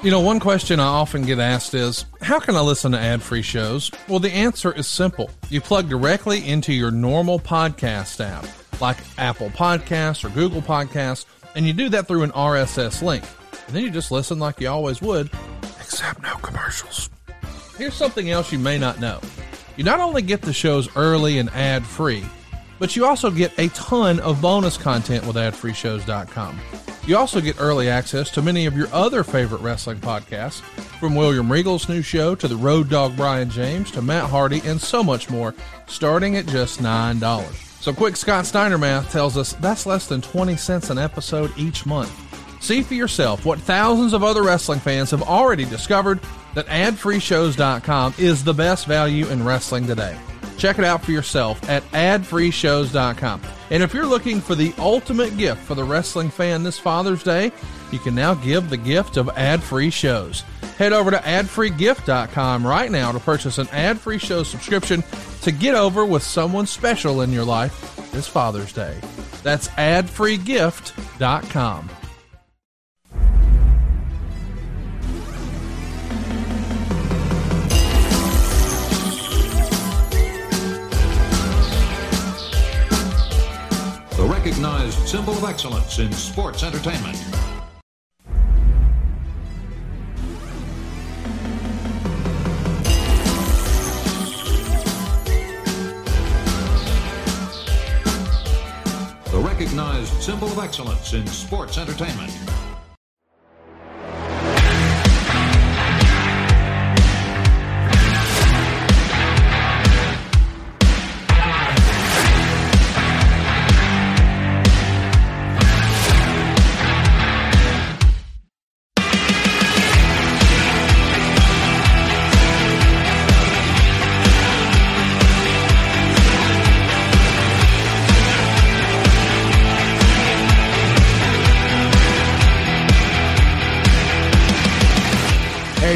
You know, one question I often get asked is, how can I listen to ad free shows? Well, the answer is simple. You plug directly into your normal podcast app, like Apple Podcasts or Google Podcasts, and you do that through an RSS link. And then you just listen like you always would, except no commercials. Here's something else you may not know. You not only get the shows early and ad free, but you also get a ton of bonus content with adfreeshows.com. You also get early access to many of your other favorite wrestling podcasts, from William Regal's new show to the Road Dog Brian James to Matt Hardy and so much more, starting at just $9. So quick Scott Steiner math tells us that's less than 20 cents an episode each month. See for yourself what thousands of other wrestling fans have already discovered that adfreeshows.com is the best value in wrestling today. Check it out for yourself at adfreeshows.com. And if you're looking for the ultimate gift for the wrestling fan this Father's Day, you can now give the gift of ad-free shows. Head over to adfreegift.com right now to purchase an ad-free show subscription to get over with someone special in your life this Father's Day. That's adfreegift.com. recognized symbol of excellence in sports entertainment. The recognized symbol of excellence in sports entertainment.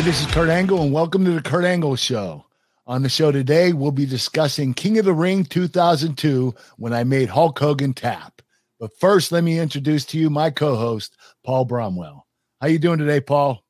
This is Kurt Angle, and welcome to the Kurt Angle Show. On the show today, we'll be discussing King of the Ring 2002 when I made Hulk Hogan tap. But first, let me introduce to you my co-host, Paul Bromwell. How you doing today, Paul?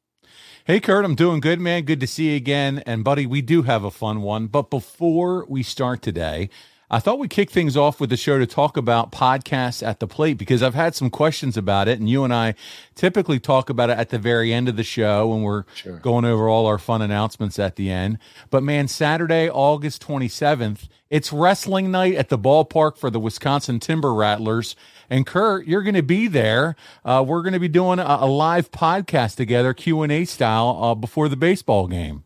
Hey, Kurt, I'm doing good, man. Good to see you again. And, buddy, we do have a fun one. But before we start today, I thought we'd kick things off with the show to talk about podcasts at the plate because I've had some questions about it. And you and I typically talk about it at the very end of the show when we're Sure. going over all our fun announcements at the end. But, man, Saturday, August 27th, it's wrestling night at the ballpark for the Wisconsin Timber Rattlers. And Kurt, you're going to be there. Uh, we're going to be doing a, a live podcast together, Q and A style, uh, before the baseball game.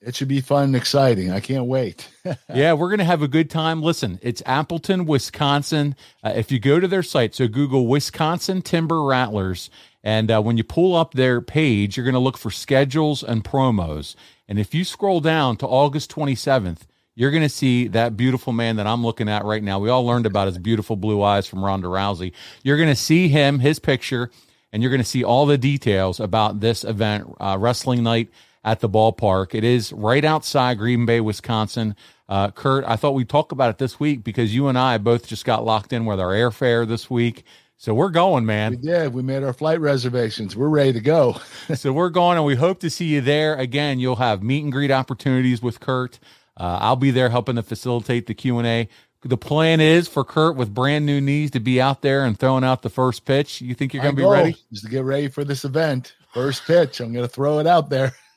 It should be fun and exciting. I can't wait. yeah, we're going to have a good time. Listen, it's Appleton, Wisconsin. Uh, if you go to their site, so Google Wisconsin Timber Rattlers, and uh, when you pull up their page, you're going to look for schedules and promos. And if you scroll down to August 27th, you're going to see that beautiful man that I'm looking at right now. We all learned about his beautiful blue eyes from Ronda Rousey. You're going to see him, his picture, and you're going to see all the details about this event, uh, Wrestling Night at the ballpark. It is right outside Green Bay, Wisconsin. Uh, Kurt, I thought we'd talk about it this week because you and I both just got locked in with our airfare this week. So we're going, man. we did. We made our flight reservations. We're ready to go. so we're going, and we hope to see you there. Again, you'll have meet and greet opportunities with Kurt. Uh, I'll be there helping to facilitate the Q and A. The plan is for Kurt with brand new knees to be out there and throwing out the first pitch. You think you're going to be ready? is to get ready for this event. First pitch. I'm going to throw it out there.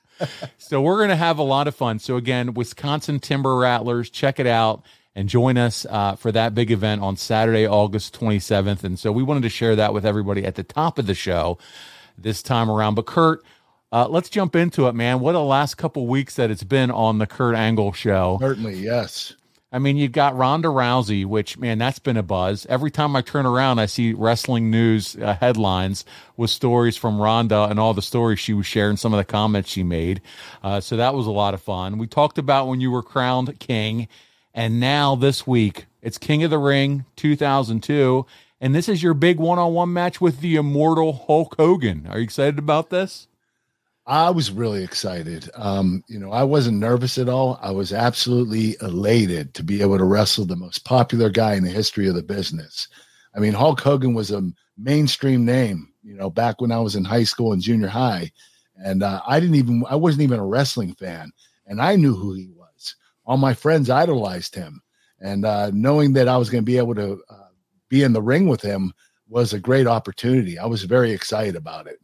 So we're going to have a lot of fun. So again, Wisconsin Timber Rattlers, check it out and join us uh, for that big event on Saturday, August 27th. And so we wanted to share that with everybody at the top of the show this time around. But Kurt, uh, let's jump into it, man. What a last couple weeks that it's been on the Kurt Angle show. Certainly, yes. I mean, you've got Ronda Rousey, which man, that's been a buzz. Every time I turn around, I see wrestling news uh, headlines with stories from Ronda and all the stories she was sharing, some of the comments she made. Uh, so that was a lot of fun. We talked about when you were crowned king, and now this week it's King of the Ring 2002, and this is your big one-on-one match with the immortal Hulk Hogan. Are you excited about this? I was really excited. Um, you know, I wasn't nervous at all. I was absolutely elated to be able to wrestle the most popular guy in the history of the business. I mean, Hulk Hogan was a mainstream name you know, back when I was in high school and junior high. And uh, I didn't even, I wasn't even a wrestling fan. And I knew who he was. All my friends idolized him. And uh, knowing that I was going to be able to uh, be in the ring with him was a great opportunity. I was very excited about it.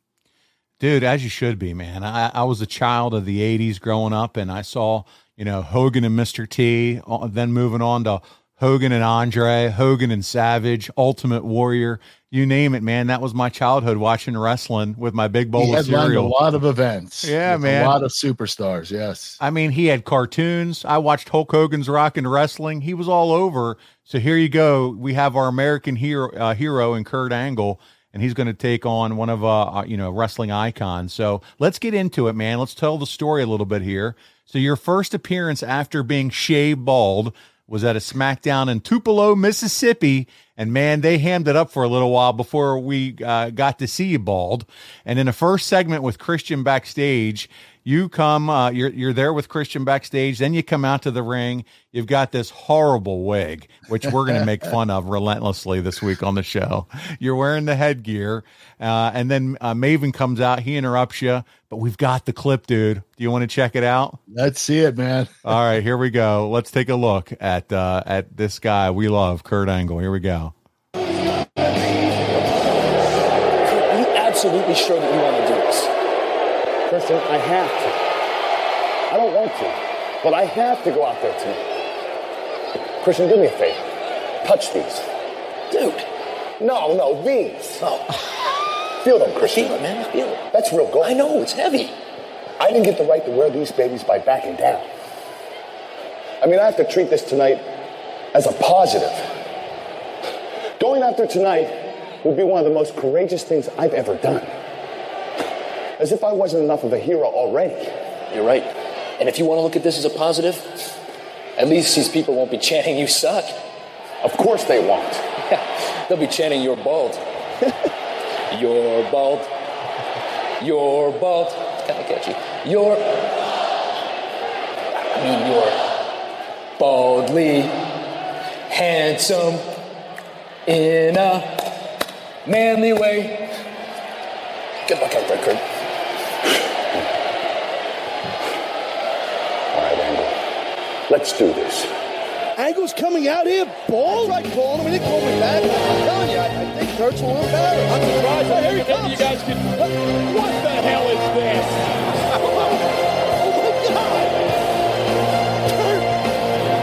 Dude, as you should be, man. I, I was a child of the 80s growing up, and I saw, you know, Hogan and Mr. T, uh, then moving on to Hogan and Andre, Hogan and Savage, Ultimate Warrior, you name it, man. That was my childhood watching wrestling with my big bowl he of cereal. a lot of events. Yeah, man. A lot of superstars. Yes. I mean, he had cartoons. I watched Hulk Hogan's Rock and Wrestling. He was all over. So here you go. We have our American hero, uh, hero in Kurt Angle, and he's going to take on one of uh, uh, you know wrestling icons. So let's get into it, man. Let's tell the story a little bit here. So your first appearance after being shaved bald was at a SmackDown in Tupelo, Mississippi. And man, they hammed it up for a little while before we uh, got to see you bald. And in the first segment with Christian backstage, you come, uh, you're you're there with Christian backstage. Then you come out to the ring. You've got this horrible wig, which we're going to make fun of relentlessly this week on the show. You're wearing the headgear, uh, and then uh, Maven comes out. He interrupts you, but we've got the clip, dude. Do you want to check it out? Let's see it, man. All right, here we go. Let's take a look at uh, at this guy we love, Kurt Angle. Here we go. Are you absolutely sure that you want to Christian, I have to. I don't want to, but I have to go out there tonight. Christian, do me a favor. Touch these. Dude. No, no, these. Oh. Feel them, Christian. Feel it, man. Feel it. That's real gold. I know, it's heavy. I didn't get the right to wear these babies by backing down. I mean, I have to treat this tonight as a positive. Going out there tonight would be one of the most courageous things I've ever done. As if I wasn't enough of a hero already. You're right. And if you want to look at this as a positive, at least these people won't be chanting you suck. Of course they won't. They'll be chanting you're bald. you're bald. You're bald. It's kind of catchy. You're. I mean, you're baldly handsome in a manly way. Good luck out there, Kurt. All right, Angle. Let's do this. Angle's coming out here bald. That's right, calling him. He didn't call me back. I'm telling you, I, I think Kurt's a little better. I'm surprised. Oh, here he comes. You guys can. What the hell is this? oh my God! Kurt,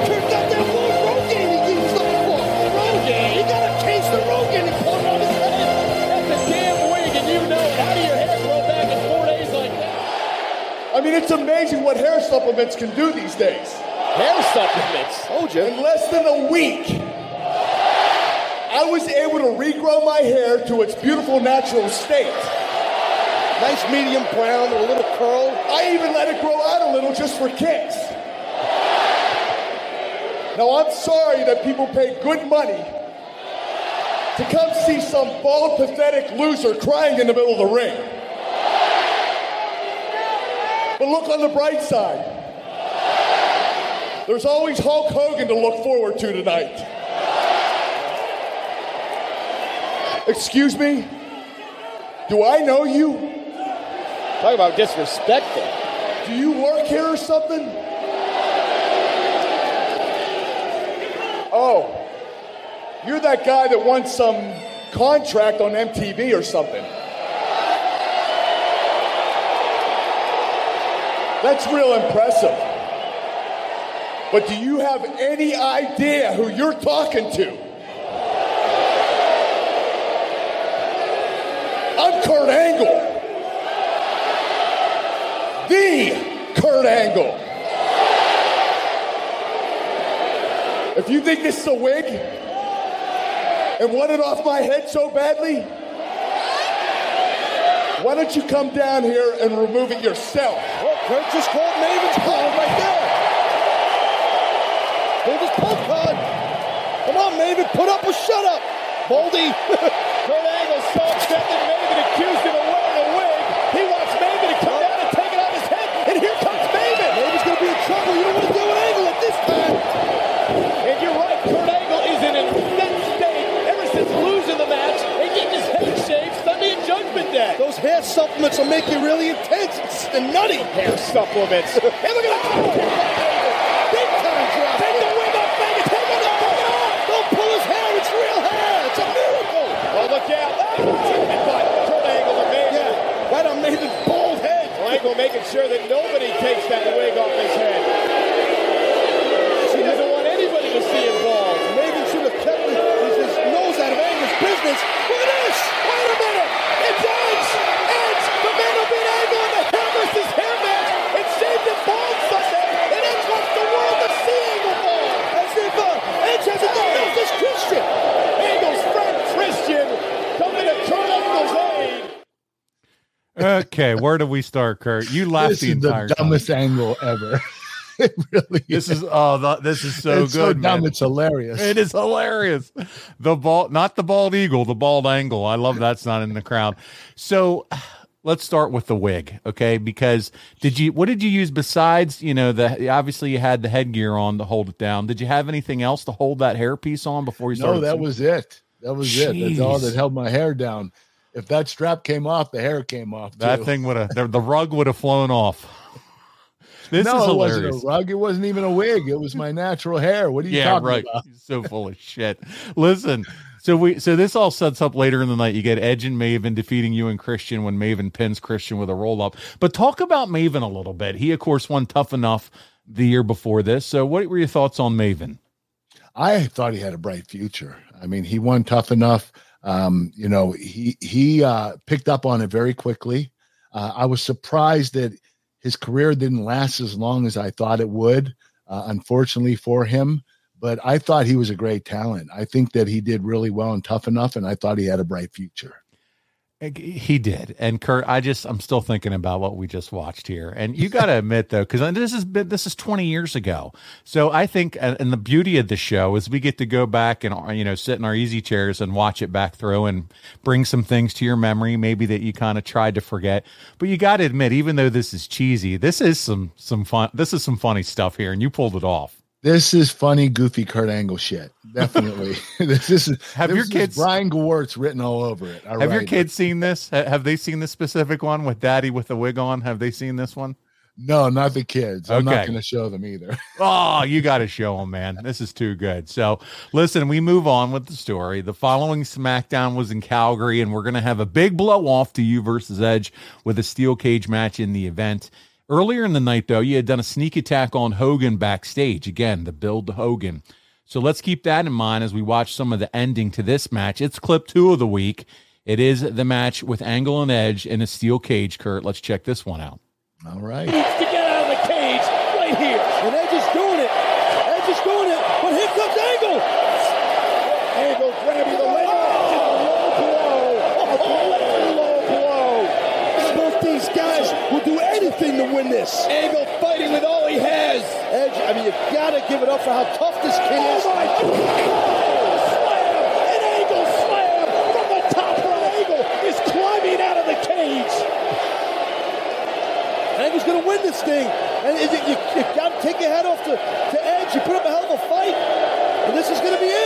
Kurt got that Lord Rogaine he keeps looking for. Rogaine. He got a case of Rogaine and put it on his head. That's damn wig, and you know. How do your hair grow back in four days like that? I mean, it's amazing what hair supplements can do these days. Hair supplements. Oh, In less than a week, I was able to regrow my hair to its beautiful natural state. Nice medium brown with a little curl. I even let it grow out a little just for kicks. Now, I'm sorry that people pay good money to come see some bald, pathetic loser crying in the middle of the ring. But look on the bright side. There's always Hulk Hogan to look forward to tonight. Excuse me? Do I know you? Talk about disrespectful. Do you work here or something? Oh, you're that guy that won some contract on MTV or something. That's real impressive. But do you have any idea who you're talking to? I'm Kurt Angle. The Kurt Angle. If you think this is a wig and want it off my head so badly, why don't you come down here and remove it yourself? Well, Kurt just called Maven's call right there. Pull his pull card. Come on, Maven, put up or shut up. Baldy. Kurt Angle so upset that Maven accused him of wearing a wig. He wants Maven to come down and take it off his head. And here comes Maven. Maven's going to be in trouble. You don't want to deal with Angle at this time. And you're right, Kurt Angle is in an incensed state ever since losing the match and getting his head shaved Sunday at Judgment Day. Those hair supplements will make you really intense and nutty. Hair supplements. hey, look at that. Big time drop. Take the wing off Vegas. Take it off. Take it off. Don't pull his hair. It's real hair. It's a miracle. Oh, look out. But Kurt Angle amazing. Yeah, right on Maven's bald head. Angle making sure that nobody takes that wig off his head. He doesn't want anybody to see him bald. Maven should have kept his, his nose out of Angle's business. Look at this. Wait a minute. It's Edge. Edge. The man will beat Angle in the hair versus hair match. It saved him bald Sunday. And Edge wants the world to see Angle bald. As if uh, Edge hasn't done enough. This Christian. Angle's friend Christian coming to Kurt Angle's aid. Okay, where do we start, Kurt? You laughed This the entire the time. dumbest angle ever. it really This is oh, the, this is so it's good, so dumb. man. It's hilarious. It is hilarious. The bald, not the bald eagle, the bald angle. I love that's not in the crowd. So let's start with the wig, okay? Because did you, what did you use besides, you know, the, obviously you had the headgear on to hold it down. Did you have anything else to hold that hairpiece on before you started? No, that was it. That was it. That's all that held my hair down. If that strap came off, the hair came off. that thing would have, the, rug would have flown off. This no, is it wasn't a rug. It wasn't even a wig. It was my natural hair. What are you yeah, talking right. about? He's so full of shit. Listen, so we so this all sets up later in the night. You get Edge and Maven defeating you and Christian when Maven pins Christian with a roll up. But talk about Maven a little bit. He of course won tough enough the year before this. So what were your thoughts on Maven? I thought he had a bright future. I mean, he won tough enough. Um, you know, he he uh, picked up on it very quickly. Uh, I was surprised that his career didn't last as long as I thought it would. Uh, unfortunately for him, but I thought he was a great talent. I think that he did really well and tough enough, and I thought he had a bright future. He did, and Kurt, I just I'm still thinking about what we just watched here, and you got to admit though, because this is this is 20 years ago. So I think, and and the beauty of the show is we get to go back and uh, you know sit in our easy chairs and watch it back through and bring some things to your memory, maybe that you kind of tried to forget. But you got to admit, even though this is cheesy, this is some some fun. This is some funny stuff here, and you pulled it off. This is funny, goofy Kurt Angle shit. Definitely. this is Have this your kids- Brian Gewirtz written all over it. I Have your write it. kids seen this? Have they seen this specific one with Daddy with the wig on? Have they seen this one? No, not the kids. I'm not going to show them either. Oh, you got to show them, man. This is too good. So, listen, we move on with the story. The following SmackDown was in Calgary, and we're going to have a big blow off to you versus Edge with a steel cage match in the event. Earlier in the night, though, you had done a sneak attack on Hogan backstage. Again, the build to Hogan. So let's keep that in mind as we watch some of the ending to this match. It's clip two of the week. It is the match with Angle and Edge in a steel cage, Kurt. Let's check this one out. All right. needs to get out of the cage right here. And Edge is doing it. Edge is doing it. But here comes Angle. Angle grabbing the leg. Oh, low blow. Oh, low blow. Both these guys will do anything to win this. Angle fighting with all he has. Edge, I mean, you've gotta give it up for how tough this kid is. Oh my God. Slam! An Angle slam from the top rope. Is climbing out of the cage. Angle's going to win this thing. And you, you, you got to take your head off to, to Edge. You put up a hell of a fight. And this is going to be it.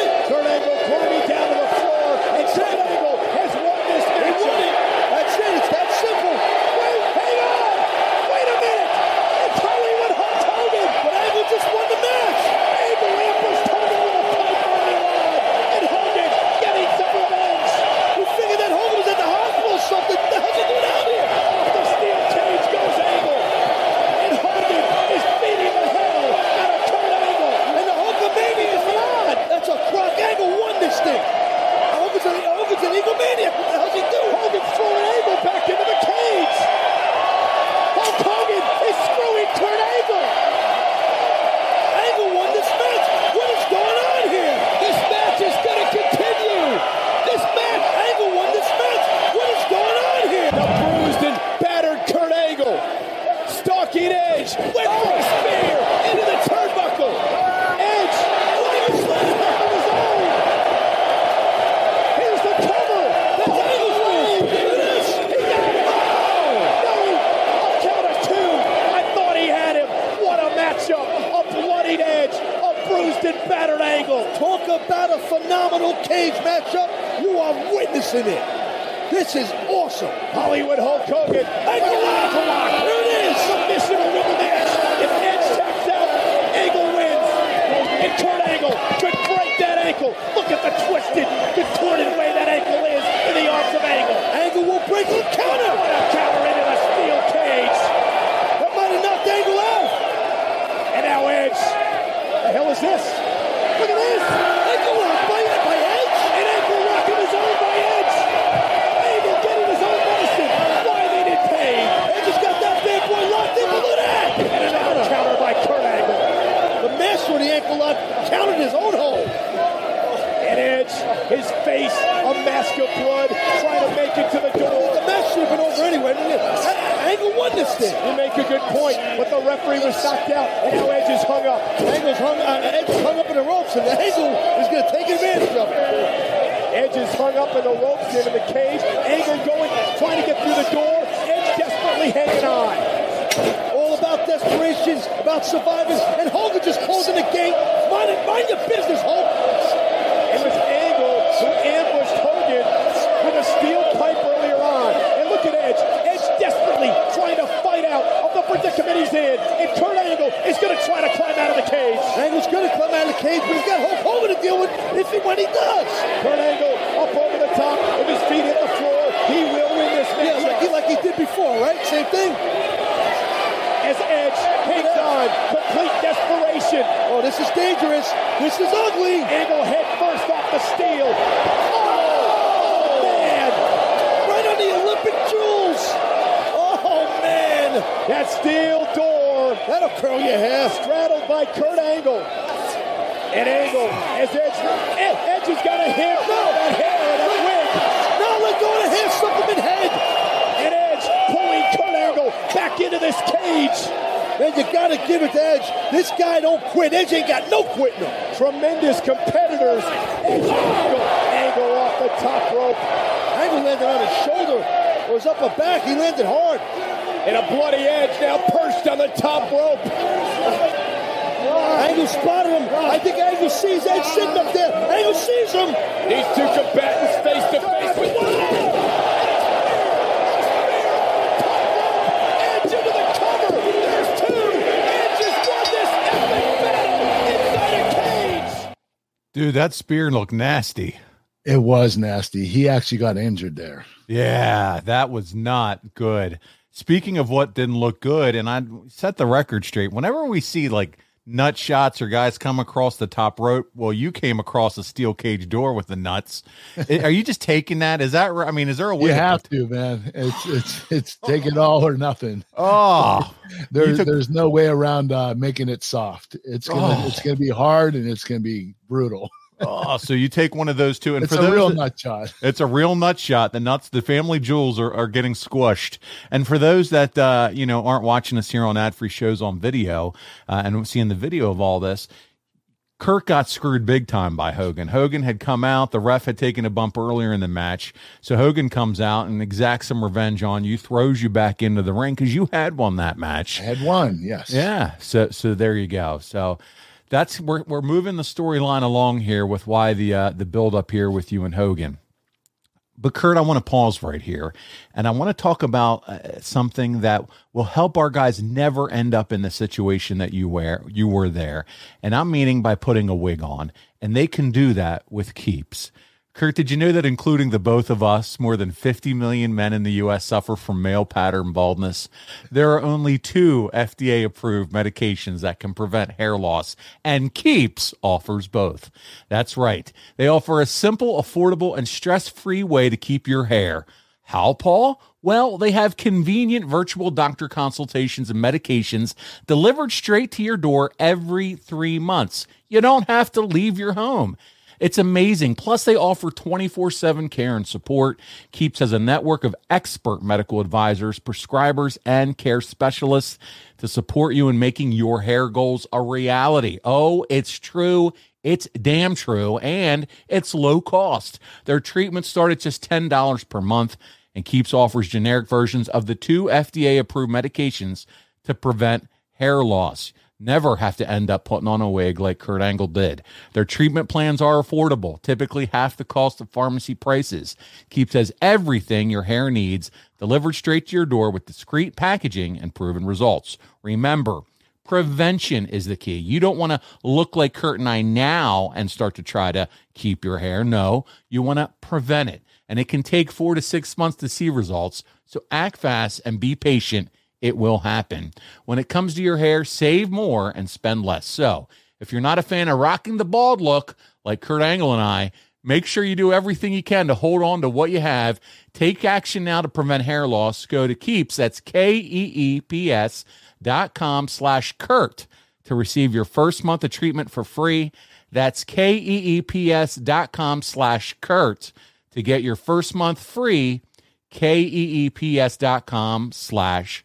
Right? As Edge hangs on, complete desperation. Oh, this is dangerous. This is ugly. Angle head first off the steel. Oh, man. Right on the Olympic jewels. Oh, man. That steel door That'll curl your hair. straddled by Kurt Angle. And Angle, as Edge, Ed- Edge has got a hit. No, that hair, that wig. Now let go of the hair, supplement head. And Edge pulling Kurt Angle back into this cage. Man, you got to give it to Edge. This guy don't quit. Edge ain't got no quitting him. Tremendous competitors. Edge Angle, Angle off the top rope. Angle landed on his shoulder or up upper back. He landed hard. And a bloody Edge now perched on the top rope. Angle spotted him. I think Angle sees Edge sitting up there. Angle sees him. These two combatants face to face with Edge into the cover. There's two. Edge has won this epic battle inside a cage. Dude, that spear looked nasty. It was nasty. He actually got injured there. Yeah, that was not good. Speaking of what didn't look good, and I set the record straight. Whenever we see like nut shots or guys come across the top rope, well, you came across a steel cage door with the nuts. Are you just taking that? Is that? I mean, is there a way? You to- have to, man. It's it's it's take it all or nothing. Oh, There's took- there's no way around uh, making it soft. It's gonna Oh. it's gonna be hard and it's gonna be brutal. Oh, so you take one of those two, and It's for a those real nut shot. It's a real nut shot. The nuts, the family jewels are, are getting squished. And for those that, uh, you know, aren't watching us here on ad free shows on video uh, and seeing the video of all this, Kurt got screwed big time by Hogan. Hogan had come out. The ref had taken a bump earlier in the match. So Hogan comes out and exacts some revenge on you, throws you back into the ring because you had won that match. I had won, yes. Yeah. So so there you go. So that's we're we're moving the storyline along here with why the uh, the build up here with you and Hogan. But Kurt, I want to pause right here, and I want to talk about uh, something that will help our guys never end up in the situation that you were you were there. And I'm meaning by putting a wig on, and they can do that with keeps. Kurt, did you know that including the both of us, more than 50 million men in the U.S. suffer from male pattern baldness? There are only two FDA approved medications that can prevent hair loss, and Keeps offers both. That's right. They offer a simple, affordable, and stress free way to keep your hair. How, Paul? Well, they have convenient virtual doctor consultations and medications delivered straight to your door every three months. You don't have to leave your home. It's amazing. Plus, they offer 24 7 care and support. Keeps has a network of expert medical advisors, prescribers, and care specialists to support you in making your hair goals a reality. Oh, it's true. It's damn true. And it's low cost. Their treatments start at just $10 per month and Keeps offers generic versions of the two FDA approved medications to prevent hair loss. Never have to end up putting on a wig like Kurt Angle did. Their treatment plans are affordable, typically half the cost of pharmacy prices. Keeps has everything your hair needs delivered straight to your door with discreet packaging and proven results. Remember, prevention is the key. You don't want to look like Kurt and I now and start to try to keep your hair. No, you want to prevent it. And it can take four to six months to see results. So act fast and be patient. It will happen. When it comes to your hair, save more and spend less. So if you're not a fan of rocking the bald look like Kurt Angle and I, Make sure you do everything you can to hold on to what you have. Take action now to prevent hair loss. Go to Keeps, that's K-E-E-P-S dot com slash Kurt to receive your first month of treatment for free. That's K-E-E-P-S dot com slash Kurt to get your first month free. K-E-E-P-S dot com slash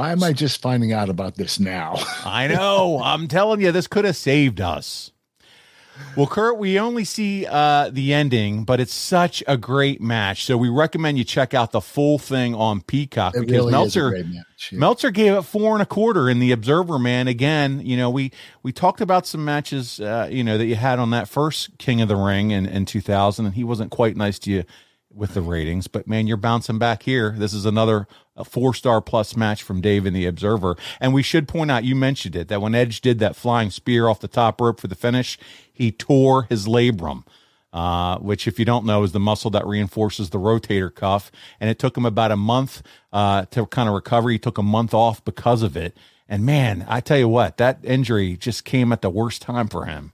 Why am I just finding out about this now? I know. I'm telling you, this could have saved us. Well, Kurt, we only see uh, the ending, but it's such a great match. So we recommend you check out the full thing on Peacock It because really Meltzer match, yeah. Meltzer gave it four and a quarter in the Observer. Man, again, you know we we talked about some matches, uh, you know, that you had on that first King of the Ring in in 2000, and he wasn't quite nice to you with the ratings. But man, you're bouncing back here. This is another four star plus match from Dave in the Observer. And we should point out, you mentioned it, that when Edge did that flying spear off the top rope for the finish, he tore his labrum. Uh, which, if you don't know, is the muscle that reinforces the rotator cuff. And it took him about a month uh, to kind of recover. He took a month off because of it. And man, I tell you what, that injury just came at the worst time for him.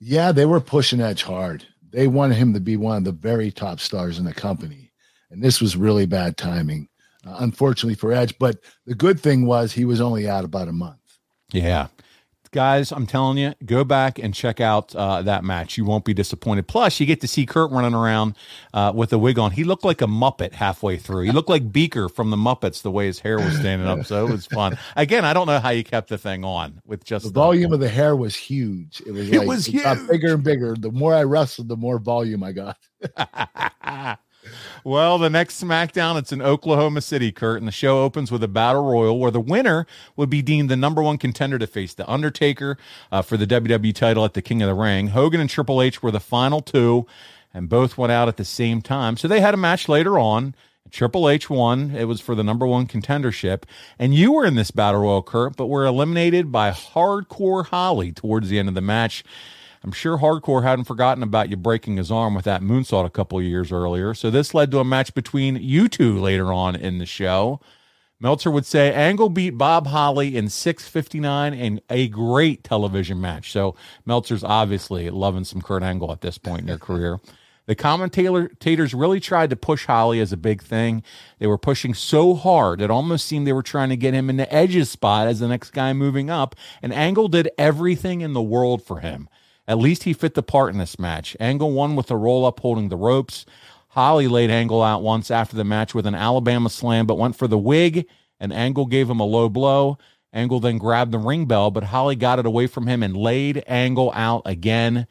Yeah, they were pushing Edge hard. They wanted him to be one of the very top stars in the company. And this was really bad timing, uh, unfortunately for Edge. But the good thing was he was only out about a month. Yeah. Guys, I'm telling you, go back and check out uh, that match. You won't be disappointed. Plus, you get to see Kurt running around uh, with a wig on. He looked like a Muppet halfway through. He looked like Beaker from the Muppets, the way his hair was standing up. So it was fun. Again, I don't know how you kept the thing on with just The volume of the hair was huge. It was It was got huge. bigger and bigger. The more I wrestled, the more volume I got. Well, the next SmackDown, it's in Oklahoma City, Kurt, and the show opens with a battle royal where the winner would be deemed the number one contender to face The Undertaker uh, for the WWE title at the King of the Ring. Hogan and Triple H were the final two, and both went out at the same time. So they had a match later on. Triple H won. It was for the number one contendership. And you were in this battle royal, Kurt, but were eliminated by Hardcore Holly towards the end of the match. I'm sure Hardcore hadn't forgotten about you breaking his arm with that moonsault a couple years earlier. So this led to a match between you two later on in the show. Meltzer would say Angle beat Bob Holly in 659 in a great television match. So Meltzer's obviously loving some Kurt Angle at this point in their career. The commentators really tried to push Holly as a big thing. They were pushing so hard it almost seemed they were trying to get him in the Edge's spot as the next guy moving up. And Angle did everything in the world for him. At least he fit the part in this match. Angle won with a roll up holding the ropes. Holly laid Angle out once after the match with an Alabama slam, but went for the wig, and Angle gave him a low blow. Angle then grabbed the ring bell, but Holly got it away from him and laid Angle out again.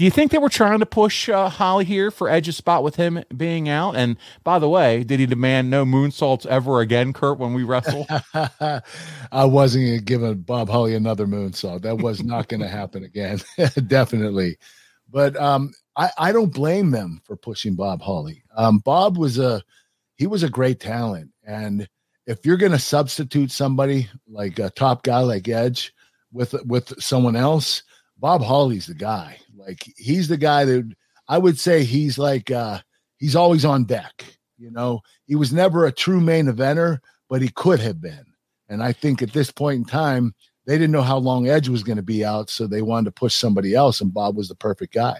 Do you think they were trying to push uh, Holly here for Edge's spot with him being out? And by the way, did he demand no moonsaults ever again, Kurt, when we wrestle? I wasn't going to give Bob Holly another moonsault. That was not going to happen again. Definitely. But um, I, I don't blame them for pushing Bob Holly. Um, Bob was a he was a great talent, and if you're going to substitute somebody like a top guy like Edge with with someone else, Bob Holly's the guy. Like he's the guy that I would say he's like uh, he's always on deck. You know, he was never a true main eventer, but he could have been. And I think at this point in time, they didn't know how long Edge was going to be out, so they wanted to push somebody else, and Bob was the perfect guy.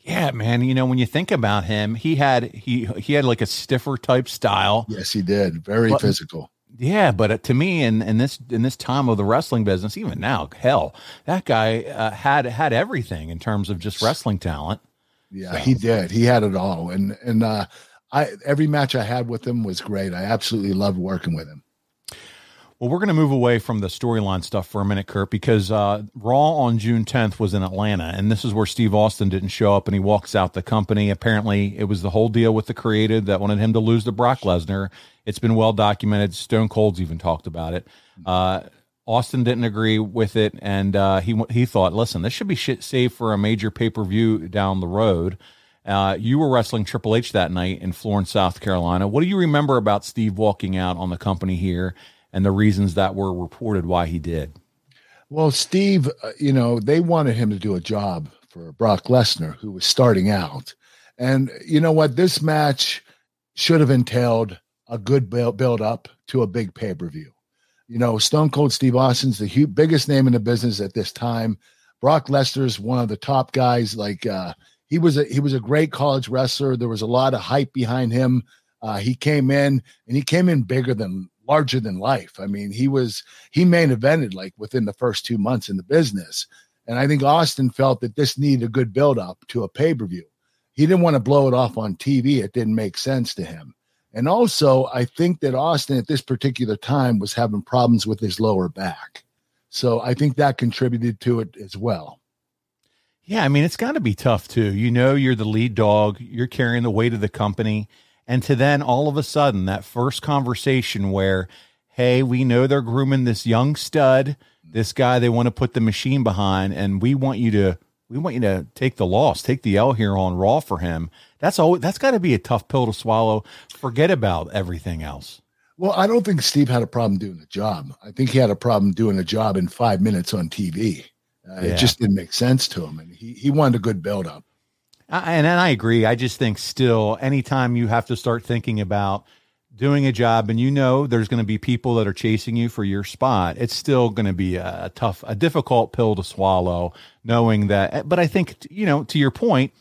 yeah, man. You know, when you think about him, he had he he had like a stiffer type style. Yes, he did. Very But- physical. Yeah, but uh, to me, in, in this in this time of the wrestling business, even now, hell, that guy uh, had had everything in terms of just wrestling talent. Yeah, so. he did. He had it all, and and uh, I every match I had with him was great. I absolutely loved working with him. Well, we're going to move away from the storyline stuff for a minute, Kurt, because uh, Raw on June 10th was in Atlanta, and this is where Steve Austin didn't show up, and he walks out the company. Apparently, it was the whole deal with the creative that wanted him to lose to Brock Lesnar. It's been well documented. Stone Cold's even talked about it. Uh, Austin didn't agree with it, and uh, he he thought, listen, this should be shit saved for a major pay per view down the road. Uh, you were wrestling Triple H that night in Florence, South Carolina. What do you remember about Steve walking out on the company here? And the reasons that were reported why he did. Well, Steve, uh, you know, they wanted him to do a job for Brock Lesnar, who was starting out. And you know what? This match should have entailed a good build, up to a big pay per view. You know, Stone Cold Steve Austin's the huge, biggest name in the business at this time. Brock Lesnar's one of the top guys. Like uh, he was a he was a great college wrestler. There was a lot of hype behind him. Uh, he came in and he came in bigger than larger than life. I mean, he was he main evented like within the first two months in the business. And I think Austin felt that this needed a good build up to a pay per view. He didn't want to blow it off on TV. It didn't make sense to him. And also, I think that Austin at this particular time was having problems with his lower back. So I think that contributed to it as well. Yeah, I mean, it's got to be tough too. You know, you're the lead dog, you're carrying the weight of the company and to then all of a sudden, that first conversation where, hey, we know they're grooming this young stud, this guy they want to put the machine behind, and we want you to we want you to take the loss, take the L here on Raw for him. That's all. That's got to be a tough pill to swallow. Forget about everything else. Well, I don't think Steve had a problem doing the job. I think he had a problem doing a job in five minutes on TV. Uh, yeah. It just didn't make sense to him, and he he wanted a good build up and, and I agree. I just think still, anytime you have to start thinking about doing a job and you know there's going to be people that are chasing you for your spot, it's still going to be a, a tough, a difficult pill to swallow, knowing that. But I think, you know, to your point,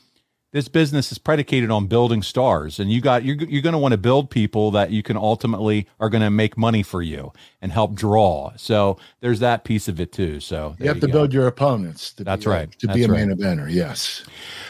this business is predicated on building stars and you got you're, you're going to want to build people that you can ultimately are going to make money for you and help draw so there's that piece of it too so you have you to go. build your opponents that's be, right to that's be a right. main eventer yes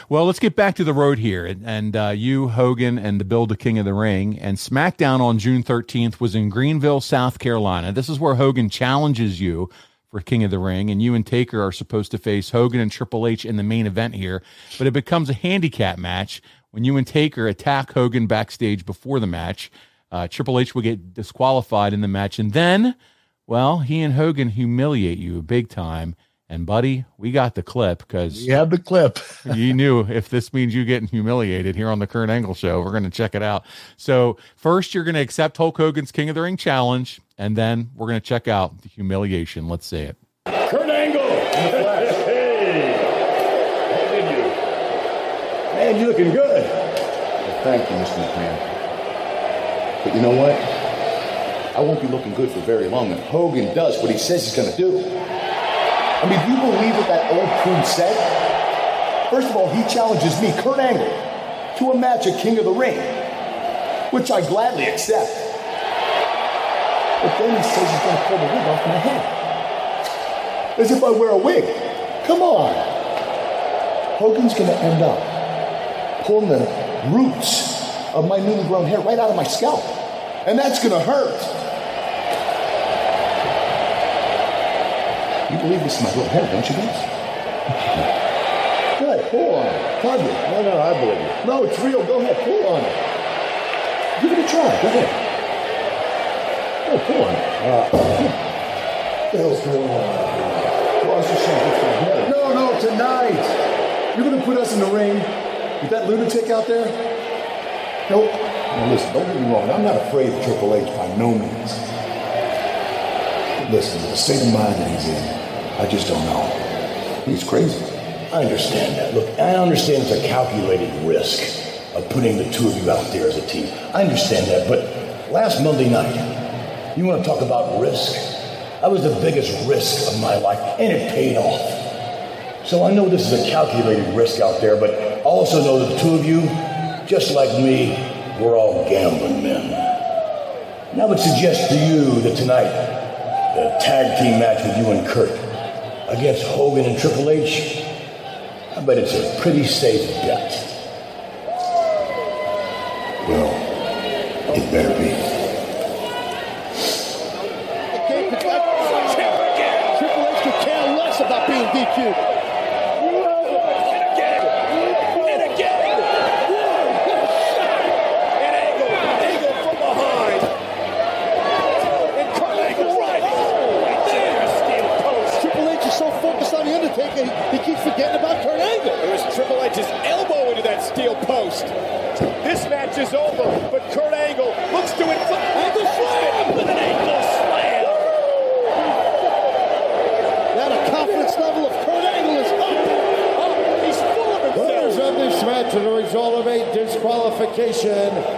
well let's get back to the road here and, and uh, you hogan and the build a king of the ring and smackdown on june 13th was in greenville south carolina this is where hogan challenges you for King of the Ring, and you and Taker are supposed to face Hogan and Triple H in the main event here. But it becomes a handicap match when you and Taker attack Hogan backstage before the match. Uh, Triple H will get disqualified in the match, and then, well, he and Hogan humiliate you big time. And buddy, we got the clip because you have the clip. you knew if this means you getting humiliated here on the Kurt Angle show, we're going to check it out. So first, you're going to accept Hulk Hogan's King of the Ring challenge, and then we're going to check out the humiliation. Let's say it. Kurt Angle. hey, how did you? Man, you looking good. Well, thank you, Mr. McMahon. But you know what? I won't be looking good for very long if Hogan does what he says he's going to do. I mean, do you believe what that old coon said? First of all, he challenges me, Kurt Angle, to a match at King of the Ring, which I gladly accept. But then he says he's going to pull the wig off my head. As if I wear a wig. Come on. Hogan's going to end up pulling the roots of my newly grown hair right out of my scalp. And that's going to hurt. You believe this is my real hair, don't you guys? Good. pull on it. Hug it. No, no, I believe you. No, it's real. Go ahead, pull on it. Give it a try. Go ahead. Go, on. Uh, what the hell's going on? Well, saying, no, no, tonight. You're to put us in the ring with that lunatic out there? Nope. Now listen, don't get me wrong. I'm not afraid of Triple H by no means. Listen, the state of mind that he's in, I just don't know. He's crazy. I understand that. Look, I understand it's a calculated risk of putting the two of you out there as a team. I understand that, but last Monday night, you want to talk about risk? That was the biggest risk of my life, and it paid off. So I know this is a calculated risk out there, but I also know that the two of you, just like me, we're all gambling men. And I would suggest to you that tonight, the tag team match with you and Kurt against Hogan and Triple H, I bet it's a pretty safe bet. Well, it better be. Triple H could care less about being DQ'd. Triple H is so focused on the Undertaker, he, he keeps forgetting about Kurt Angle. It was Triple H's elbow into that steel post. This match is over, but Kurt Angle looks to inflict Angle slam with an ankle slam. Now the confidence level of Kurt Angle is up. He's full of Winners himself. of this match are the result of a disqualification.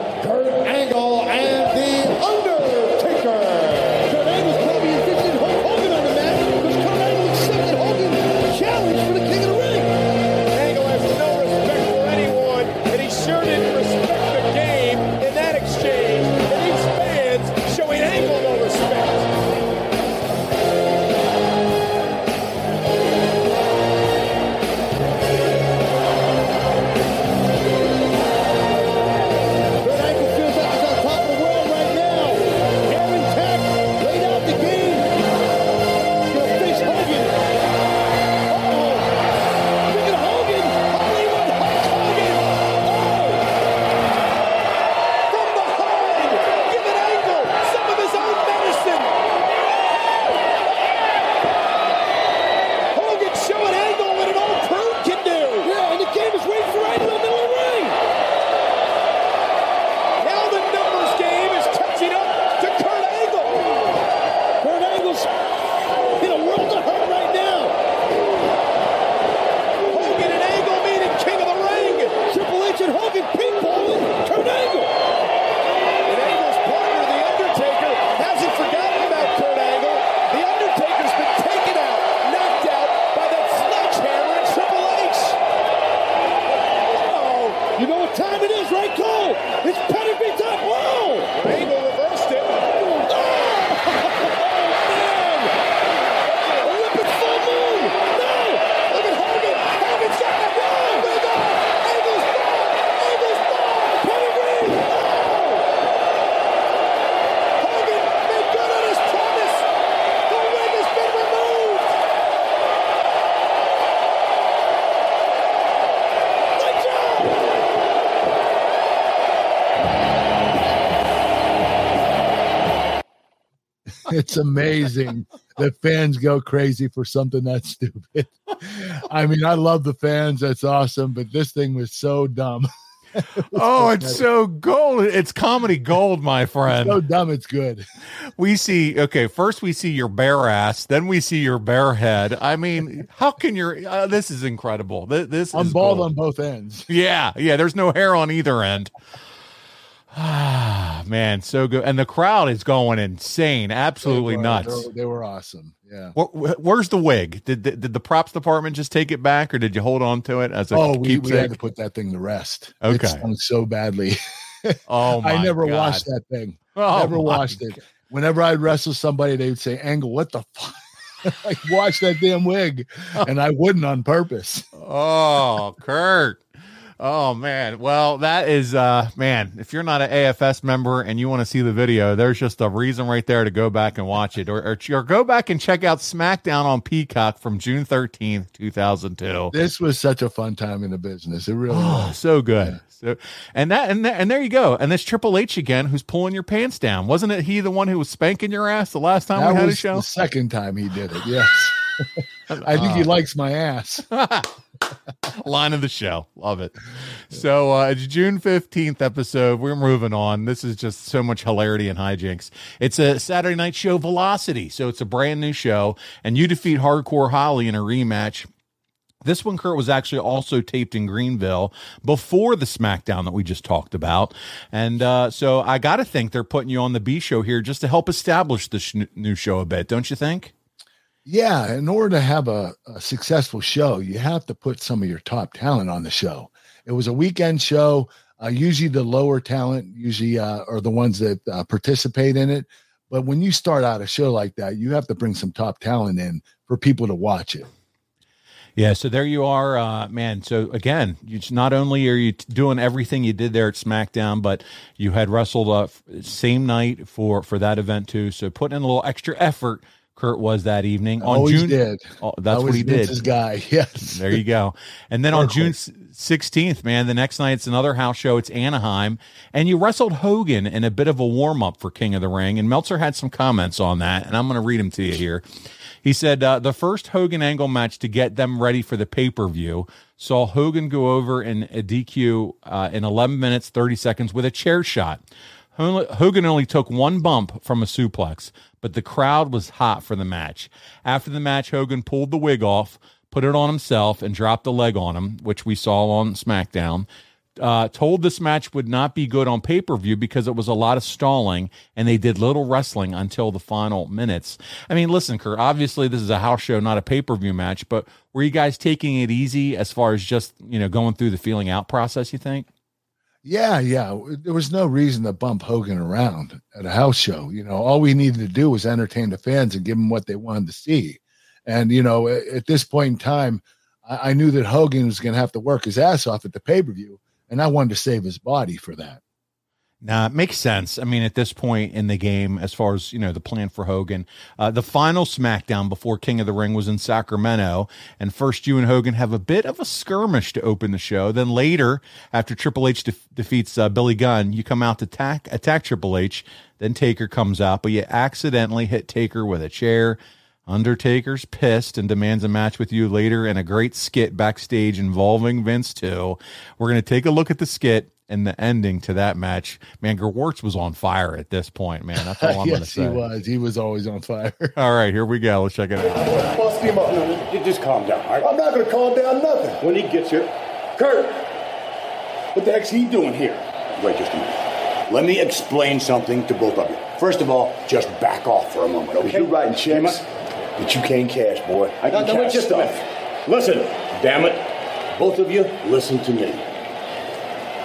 It's amazing that fans go crazy for something that stupid. I mean, I love the fans. That's awesome. But this thing was so dumb. Oh, it's so gold. It's comedy gold, my friend. so dumb. It's good. We see, okay, first we see your bare ass, then we see your bare head. I mean, how can your, uh, this is incredible. This, this I'm bald gold. on both ends. Yeah, yeah, there's no hair on either end. Ah, man, so good. And the crowd is going insane, absolutely They were- nuts. They, were awesome. Yeah. Where, where's the wig? Did, did did the props department just take it back, or did you hold on to it as a Oh, we, we had to put that thing to rest. Okay. It so badly. oh, my I never God. washed that thing. Oh, never my washed it. Whenever I'd wrestle somebody, they would say, Angle, what the fuck? like, wash that damn wig. And I wouldn't on purpose. Oh, Kurt. Oh man. Well, that is uh man, if you're not an AFS member and you want to see the video, there's just a reason right there to go back and watch it or or, or go back and check out SmackDown on Peacock from June 13th, 2002. This was such a fun time in the business. It really Oh, was. so good. So and that and that, and there you go. And this Triple H again who's pulling your pants down. Wasn't it he the one who was spanking your ass the last time That we had a show? the second time he did it. Yes. I think he likes my ass. line of the show. Love it. So uh, it's June 15th episode. We're moving on. This is just so much hilarity and hijinks. It's a Saturday night show Velocity. So it's a brand new show. And you defeat Hardcore Holly in a rematch. This one, Kurt, was actually also taped in Greenville before the SmackDown that we just talked about. And uh, so I got to think they're putting you on the B show here just to help establish this sh- new show a bit, don't you think? Yeah, in order to have a, a successful show, you have to put some of your top talent on the show. It was a weekend show. Uh, usually, the lower talent usually uh, are the ones that uh, participate in it. But when you start out a show like that, you have to bring some top talent in for people to watch it. Yeah, so there you are, uh, man. So again, you not only are you t- doing everything you did there at SmackDown, but you had wrestled uh, same night for for that event too. So putting in a little extra effort Kurt was that evening on Always June. did. Oh, that's what he did. This guy. Yes. There you go. And then on June sixteenth, man, the next night it's another house show. It's Anaheim, and you wrestled Hogan in a bit of a warm up for King of the Ring. And Meltzer had some comments on that, and I'm going to read them to you here. He said uh, the first Hogan Angle match to get them ready for the pay per view saw Hogan go over in a DQ uh, in 11 minutes 30 seconds with a chair shot. Hogan only took one bump from a suplex, but the crowd was hot for the match. After the match, Hogan pulled the wig off, put it on himself, and dropped the leg on him, which we saw on SmackDown. Uh, told this match would not be good on pay per view because it was a lot of stalling and they did little wrestling until the final minutes. I mean, listen, Kurt, obviously this is a house show, not a pay per view match, but were you guys taking it easy as far as just, you know, going through the feeling out process, you think? Yeah, yeah. There was no reason to bump Hogan around at a house show. You know, all we needed to do was entertain the fans and give them what they wanted to see. And, you know, at, this point in time, I, I knew that Hogan was going to have to work his ass off at the pay per view and I wanted to save his body for that. Nah, it makes sense. I mean, at this point in the game, as far as you know, the plan for Hogan, uh, the final SmackDown before King of the Ring was in Sacramento, and first you and Hogan have a bit of a skirmish to open the show. Then later, after Triple H de- defeats uh, Billy Gunn, you come out to attack attack Triple H. Then Taker comes out, but you accidentally hit Taker with a chair. Undertaker's pissed and demands a match with you later in a great skit backstage involving Vince too. We're going to take a look at the skit and the ending to that match. Man, Gewurz was on fire at this point, man. That's all I'm going to yes, say. he was. He was always on fire. All right, here we go. Let's check it out. Bust him up. You just calm down, all right? I'm not going to calm down nothing. When he gets here, Kurt, what the heck's he doing here? Wait just a minute. Let me explain something to both of you. First of all, just back off for a moment, okay? You're writing checks that you can't cash, boy. I can Now, cash wait just stuff. minute. Listen, damn it. Both of you, listen to me.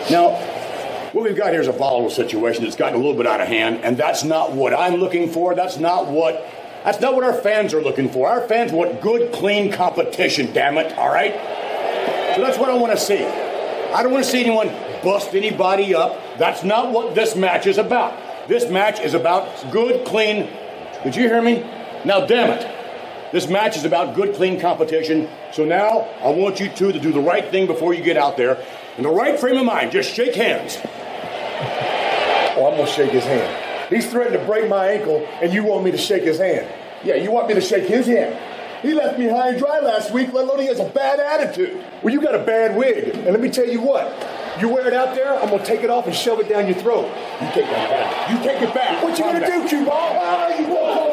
Now, what we've got here is a volatile situation that's gotten a little bit out of hand, and that's not what I'm looking for. That's not what that's not what our fans are looking for. Our fans want good, clean competition, damn it, all right? So that's what I want to see. I don't want to see anyone bust anybody up. That's not what this match is about. This match is about good, clean. Did you hear me? Now, damn it. This match is about good, clean competition. So now I want you two to do the right thing before you get out there. In the right frame of mind, just shake hands. Oh, I'm gonna shake his hand. He's threatened to break my ankle, and you want me to shake his hand? Yeah, you want me to shake his hand? He left me high and dry last week, let alone he has a bad attitude. Well, you got a bad wig, and let me tell you what. You wear it out there, I'm gonna take it off and shove it down your throat. You take that back. You take it back. What you gonna do, Q Ball? Ah, you won't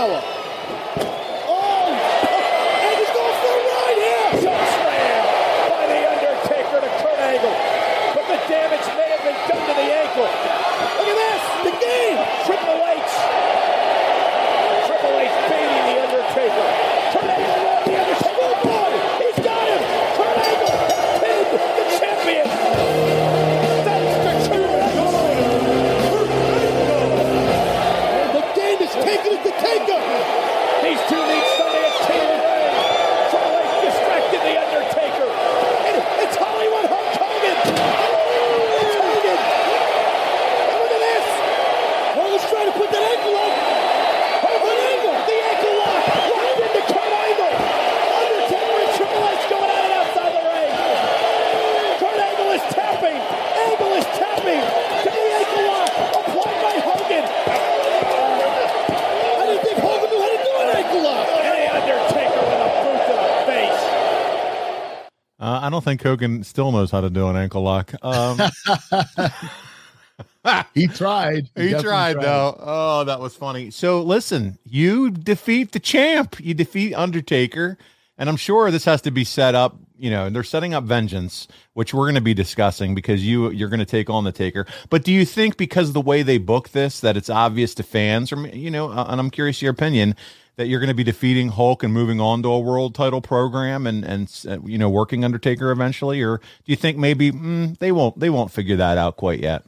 Straight think Hogan still knows how to do an ankle lock. Um, He tried. he definitely tried, though. Oh, that was funny. So listen, you defeat the champ. You defeat Undertaker, and I'm sure this has to be set up. You know, they're setting up Vengeance, which we're going to be discussing because you you're going to take on the Taker. But do you think because of the way they book this that it's obvious to fans, or you know, uh, and I'm curious your opinion that you're going to be defeating Hulk and moving on to a world title program and and uh, you know working Undertaker eventually, or do you think maybe mm, they won't they won't figure that out quite yet?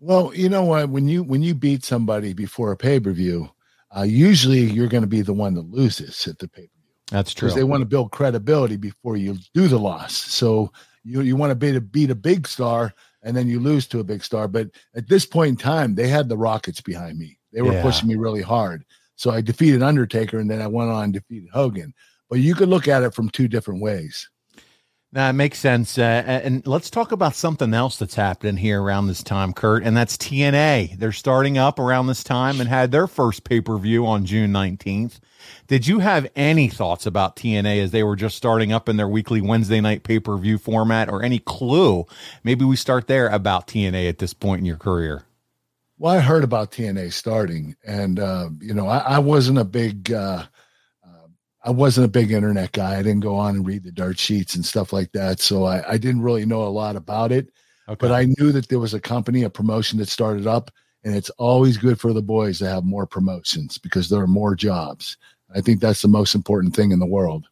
Well, you know what? When you when you beat somebody before a pay per view, uh, usually you're going to be the one that loses at the pay per view That's true. because they want to build credibility before you do the loss. So you you want to beat a beat a big star and then you lose to a big star. But at this point in time, they had the Rockets behind me. They were Yeah. pushing me really hard. So I defeated Undertaker and then I went on and defeated Hogan. But you could look at it from two different ways. That makes sense. Uh, and let's talk about something else that's happening here around this time, Kurt, and that's TNA. They're starting up around this time and had their first pay per view on June 19th. Did you have any thoughts about TNA as they were just starting up in their weekly Wednesday night pay per view format or any clue? Maybe we start there about TNA at this point in your career. Well, I heard about TNA starting, and uh, you know, I, I wasn't a big, uh, uh, I wasn't a big internet guy. I didn't go on and read the dirt sheets and stuff like that, so I, I didn't really know a lot about it. But I knew that there was a company, a promotion that started up, and it's always good for the boys to have more promotions because there are more jobs. I think that's the most important thing in the world.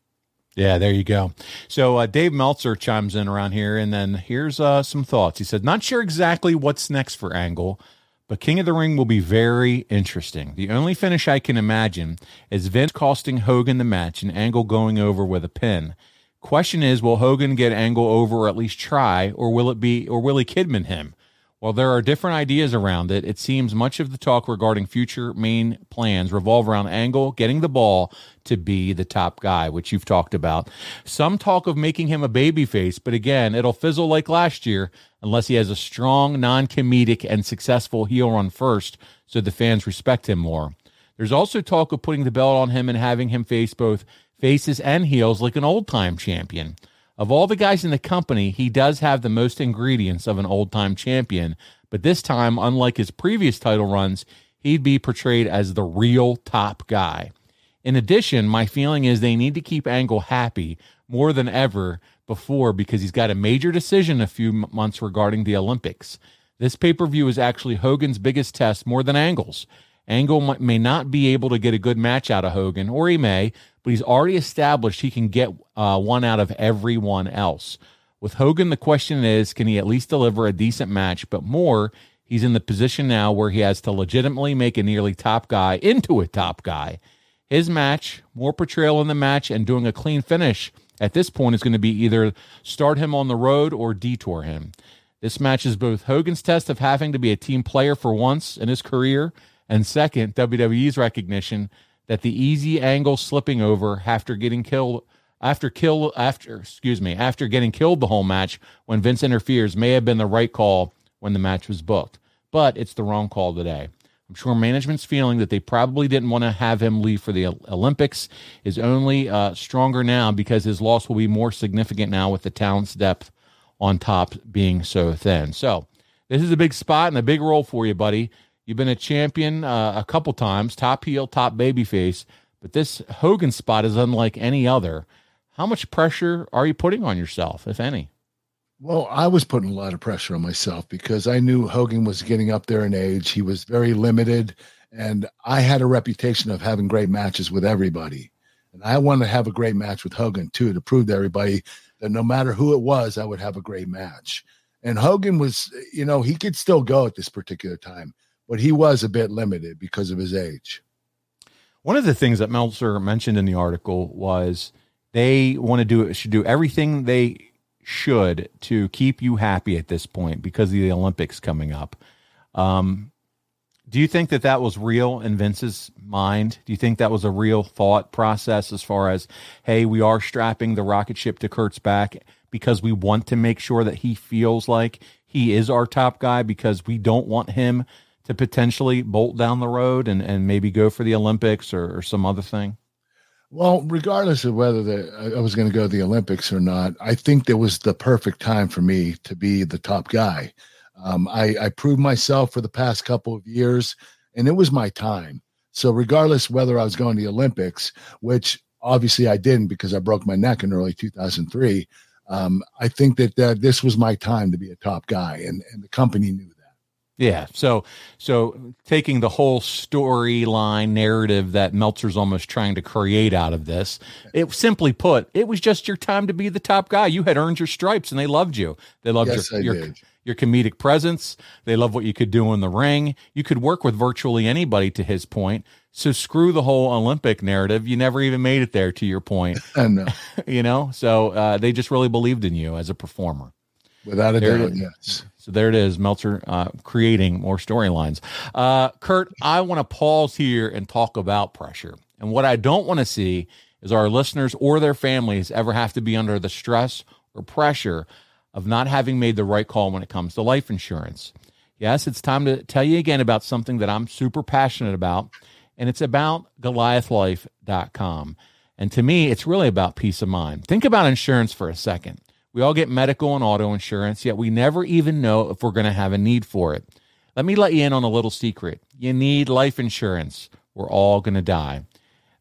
Yeah, there you go. So uh, Dave Meltzer chimes in around here, and then here's uh, some thoughts. He said, "Not sure exactly what's next for Angle, but King of the Ring will be very interesting. The only finish I can imagine is Vince costing Hogan the match and Angle going over with a pin. Question is, will Hogan get Angle over or at least try, or will it be, or will he Kidman him?" While there are different ideas around it, it seems much of the talk regarding future main plans revolve around Angle getting the ball to be the top guy, which you've talked about. Some talk of making him a babyface, but again, it'll fizzle like last year unless he has a strong, non comedic, and successful heel run first so the fans respect him more. There's also talk of putting the belt on him and having him face both faces and heels like an old time champion. Of all the guys in the company, he does have the most ingredients of an old time champion, but this time, unlike his previous title runs, he'd be portrayed as the real top guy. In addition, my feeling is they need to keep Angle happy more than ever before because he's got a major decision a few months regarding the Olympics. This pay per view is actually Hogan's biggest test more than Angle's. Angle may not be able to get a good match out of Hogan, or he may, but he's already established he can get uh, one out of everyone else. With Hogan, the question is can he at least deliver a decent match? But more, he's in the position now where he has to legitimately make a nearly top guy into a top guy. His match, more portrayal in the match, and doing a clean finish at this point is going to be either start him on the road or detour him. This match is both Hogan's test of having to be a team player for once in his career, and second, WWE's recognition that the easy angle slipping over after getting killed after kill after excuse me after getting killed the whole match when Vince interferes may have been the right call when the match was booked, but it's the wrong call today. I'm sure management's feeling that they probably didn't want to have him leave for the Olympics is only uh, stronger now because his loss will be more significant now with the talent's depth on top being so thin. So this is a big spot and a big role for you, buddy. You've been a champion uh, a couple times, top heel, top babyface, but this Hogan spot is unlike any other. How much pressure are you putting on yourself, if any? Well, I was putting a lot of pressure on myself because I knew Hogan was getting up there in age. He was very limited, and I had a reputation of having great matches with everybody. And I wanted to have a great match with Hogan too to prove to everybody that no matter who it was, I would have a great match. And Hogan was, you know, he could still go at this particular time, but he was a bit limited because of his age. One of the things that Meltzer mentioned in the article was they want to do should do everything they should to keep you happy at this point because of the Olympics coming up. Um, do you think that that was real in Vince's mind? Do you think that was a real thought process as far as, hey, we are strapping the rocket ship to Kurt's back because we want to make sure that he feels like he is our top guy because we don't want him to potentially bolt down the road and, and maybe go for the Olympics or, or some other thing? Well, regardless of whether the, I was going to go to the Olympics or not, I think there was the perfect time for me to be the top guy. Um, I, I proved myself for the past couple of years, and it was my time. So, regardless whether I was going to the Olympics, which obviously I didn't because I broke my neck in early 2003, um, I think that uh, this was my time to be a top guy, and, and the company knew. Yeah. So so taking the whole storyline narrative that Meltzer's almost trying to create out of this, it simply put, it was just your time to be the top guy. You had earned your stripes and they loved you. They loved yes, your, your your comedic presence. They love what you could do in the ring. You could work with virtually anybody to his point. So screw the whole Olympic narrative. You never even made it there to your point. I know. you know, so uh, they just really believed in you as a performer. Without a There doubt, yes. So there it is, Meltzer uh, creating more storylines. Uh, Kurt, I want to pause here and talk about pressure. And what I don't want to see is our listeners or their families ever have to be under the stress or pressure of not having made the right call when it comes to life insurance. Yes, it's time to tell you again about something that I'm super passionate about, and it's about Goliathlife.com. And to me, it's really about peace of mind. Think about insurance for a second. We all get medical and auto insurance, yet we never even know if we're going to have a need for it. Let me let you in on a little secret. You need life insurance. We're all going to die.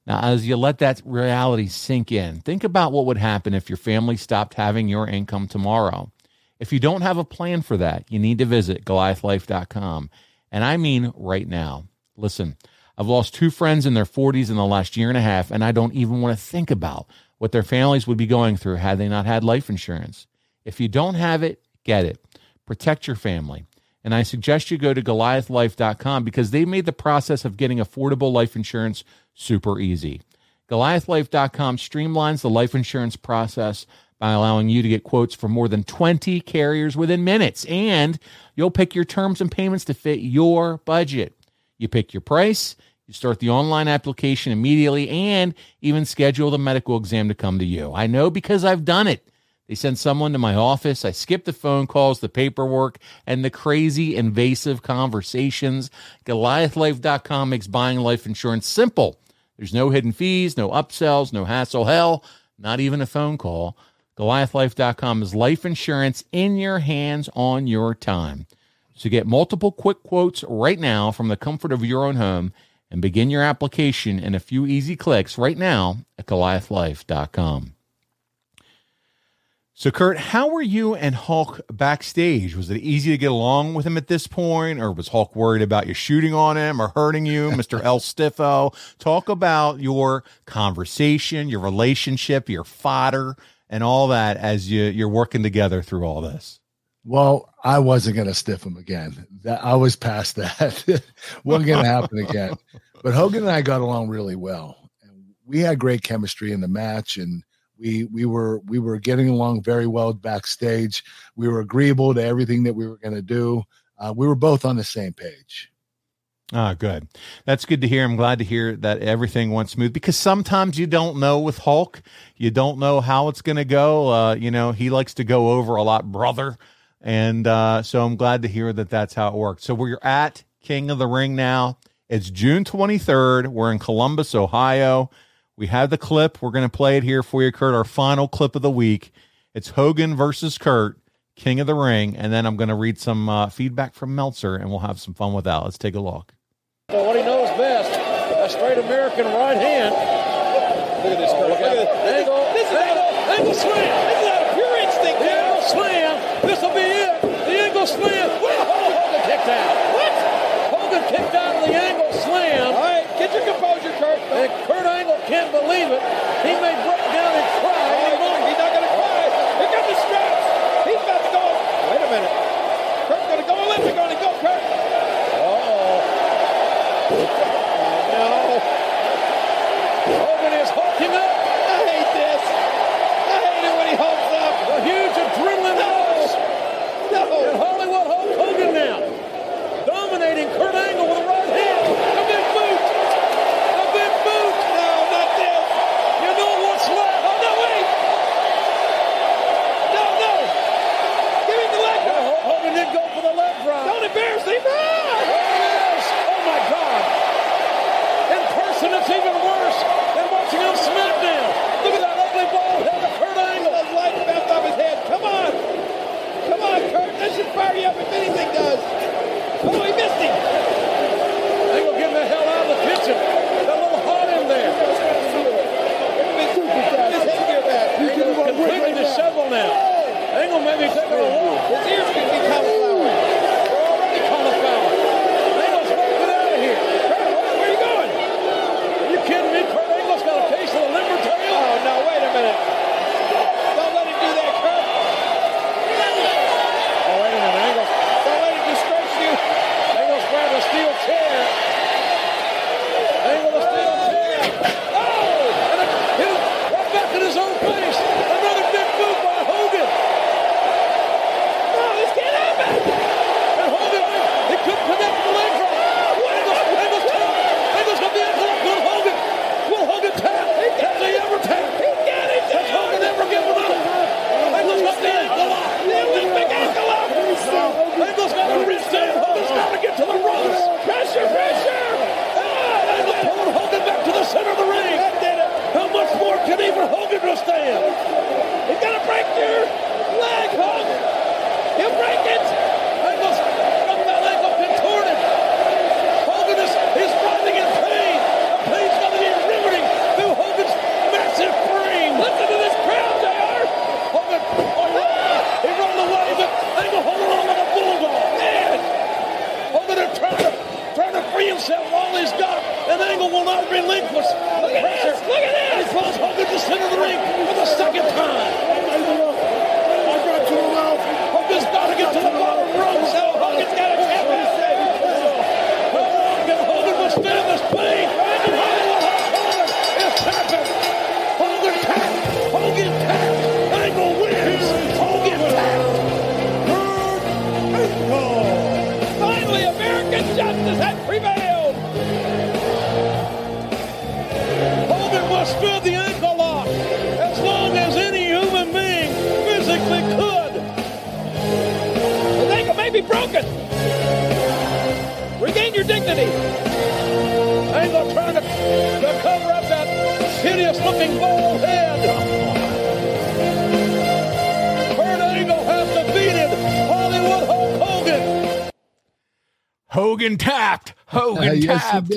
Now, as you let that reality sink in, think about what would happen if your family stopped having your income tomorrow. If you don't have a plan for that, you need to visit goliathlife.com. And I mean right now. Listen, I've lost two friends in their 40s in the last year and a half, and I don't even want to think about what their families would be going through had they not had life insurance. If you don't have it, get it. Protect your family. And I suggest you go to goliathlife.com because they made the process of getting affordable life insurance super easy. Goliathlife.com streamlines the life insurance process by allowing you to get quotes from more than 20 carriers within minutes. And you'll pick your terms and payments to fit your budget. You pick your price, you start the online application immediately, and even schedule the medical exam to come to you. I know because I've done it. They send someone to my office. I skip the phone calls, the paperwork, and the crazy invasive conversations. Goliathlife.com makes buying life insurance simple. There's no hidden fees, no upsells, no hassle. Hell, not even a phone call. Goliathlife.com is life insurance in your hands on your time. So get multiple quick quotes right now from the comfort of your own home and begin your application in a few easy clicks right now at goliathlife.com. So, Kurt, how were you and Hulk backstage? Was it easy to get along with him at this point, or was Hulk worried about you shooting on him or hurting you, Mr. El Stiffo? Talk about your conversation, your relationship, your fodder, and all that as you, you're working together through all this. Well, I wasn't going to stiff him again. That I was past that. wasn't going to happen again. But Hogan and I got along really well. We had great chemistry in the match, and we we were we were getting along very well backstage. We were agreeable to everything that we were going to do. Uh, we were both on the same page. Ah, good. That's good to hear. I'm glad to hear that everything went smooth because sometimes you don't know with Hulk. You don't know how it's going to go. Uh, you know, he likes to go over a lot, brother. And uh, so I'm glad to hear that that's how it worked. So we're at King of the Ring now. It's June 23rd. We're in Columbus, Ohio. We have the clip. We're going to play it here for you, Kurt. Our final clip of the week. It's Hogan versus Kurt, King of the Ring. And then I'm going to read some uh, feedback from Meltzer and we'll have some fun with that. Let's take a look. So what he knows best, a straight American right hand. Look at this. Oh, look at this. Angle. This is angle. Angle slam. This is out of pure instinct. The angle slam. This will be it. The angle slam. Well, Hogan kicked out. What? Hogan kicked out of the angle slam. All right, get your composure, Kurt. And Kurt Angle can't believe it. He may break down and cry. moment. He's not going to cry. Here got the straps. He's about to go. Wait a minute.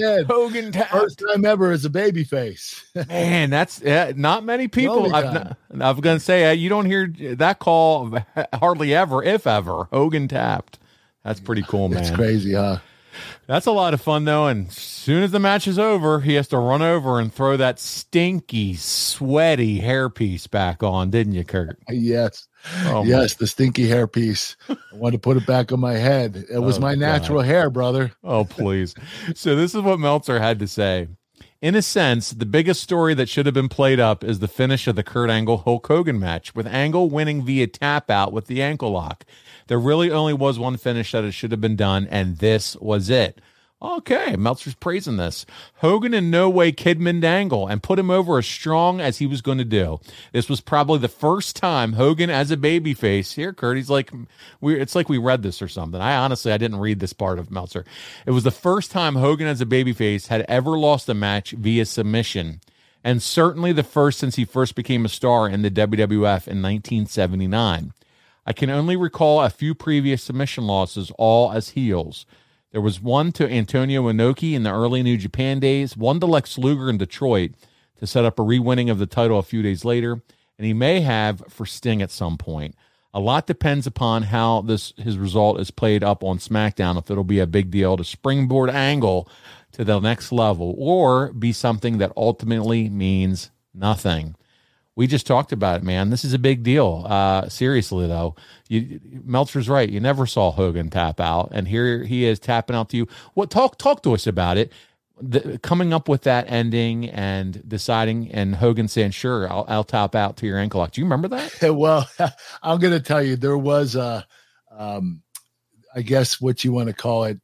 Yes, tapped. he did. Hogan tapped. First time ever as a baby face. Man, that's not many people. I've, time. I was going to say uh, you don't hear that call hardly ever, if ever. Hogan tapped. That's pretty cool, man. It's crazy, huh? That's a lot of fun though. And as soon as the match is over, he has to run over and throw that stinky, sweaty hairpiece back on, didn't you, Kurt? Yes. Oh, my- yes, the stinky hairpiece. I wanted to put it back on my head. It was Oh, my God. natural hair, brother. Oh, please. so this is what Meltzer had to say. In a sense, the biggest story that should have been played up is the finish of the Kurt Angle Hulk Hogan match, with Angle winning via tap out with the ankle lock. There really only was one finish that it should have been done, and this was it. Okay, Meltzer's praising this. Hogan in no way Kidman Dangle and put him over as strong as he was going to do. This was probably the first time Hogan as a babyface. Here, he's like, we. It's like we read this or something. I honestly, I didn't read this part of Meltzer. It was the first time Hogan as a babyface had ever lost a match via submission, and certainly the first since he first became a star in the WWF in 1979. I can only recall a few previous submission losses, all as heels. There was one to Antonio Inoki in the early New Japan days, one to Lex Luger in Detroit to set up a re-winning of the title a few days later, and he may have for Sting at some point. A lot depends upon how this his result is played up on SmackDown. If it'll be a big deal to springboard angle to the next level, or be something that ultimately means nothing. We just talked about it, man. This is a big deal. Uh, seriously, though, you, Meltzer's right. You never saw Hogan tap out, and here he is tapping out to you. What talk talk to us about it? The, coming up with that ending and deciding, and Hogan saying, "Sure, I'll, I'll tap out to your ankle lock." Do you remember that? well, I'm going to tell you, there was a, um, I guess what you want to call it.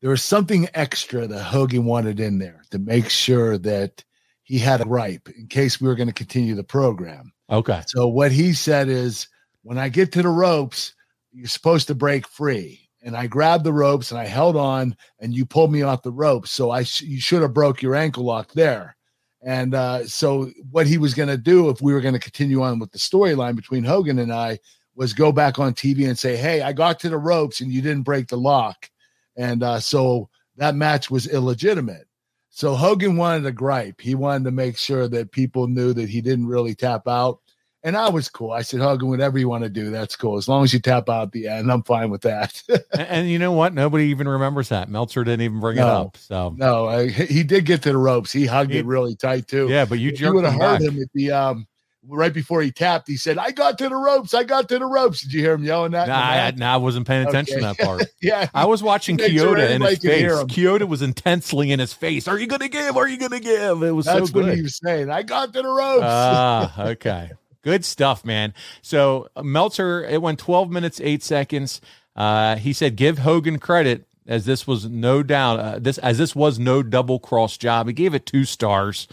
There was something extra that Hogan wanted in there to make sure that he had a gripe in case we were going to continue the program. Okay. So what he said is, when I get to the ropes, you're supposed to break free. And I grabbed the ropes and I held on, and you pulled me off the ropes. So I sh- you should have broke your ankle lock there. And uh, so what he was going to do if we were going to continue on with the storyline between Hogan and I was go back on TV and say, "Hey, I got to the ropes and you didn't break the lock," and uh, so that match was illegitimate. So Hogan wanted a gripe. He wanted to make sure that people knew that he didn't really tap out. And I was cool. I said, Hogan, whatever you want to do, that's cool. As long as you tap out at the end, I'm fine with that. and, and, you know what? Nobody even remembers that. Meltzer didn't even bring no, it up. So no, I, he did get to the ropes. He hugged he, it really tight too. Yeah, but you, you would have heard him at the um right before he tapped, he said, I got to the ropes. I got to the ropes. Did you hear him yelling that? Nah, I, nah, I wasn't paying attention okay. to that part. yeah. I was watching Chioda in his face. Chioda was intensely in his face. Are you going to give? Are you going to give? It was That's so good. what he was saying. I got to the ropes. Ah, okay. Good stuff, man. So Meltzer, it went 12 minutes, eight seconds. Uh, he said, give Hogan credit as this was no doubt uh, this as this was no double cross job. He gave it two stars.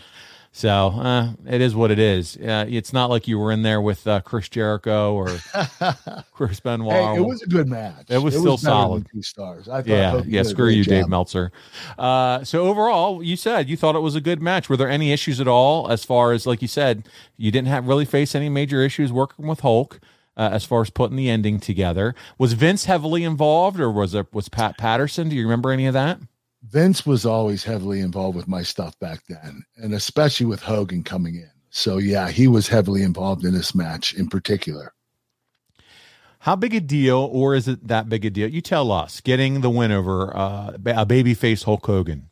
So uh, it is what it is. Uh, it's not like you were in there with uh, Chris Jericho or Chris Benoit. Hey, it was a good match. It was it still was solid. Two stars. I yeah, yeah. Screw you, job. Dave Meltzer. Uh, so overall, you said you thought it was a good match. Were there any issues at all as far as, like you said, you didn't have really face any major issues working with Hulk? Uh, as far as putting the ending together, was Vince heavily involved, or was it was Pat Patterson? Do you remember any of that? Vince was always heavily involved with my stuff back then, and especially with Hogan coming in. So yeah, he was heavily involved in this match in particular. How big a deal, or is it that big a deal? You tell us. Getting the win over uh, a babyface Hulk Hogan.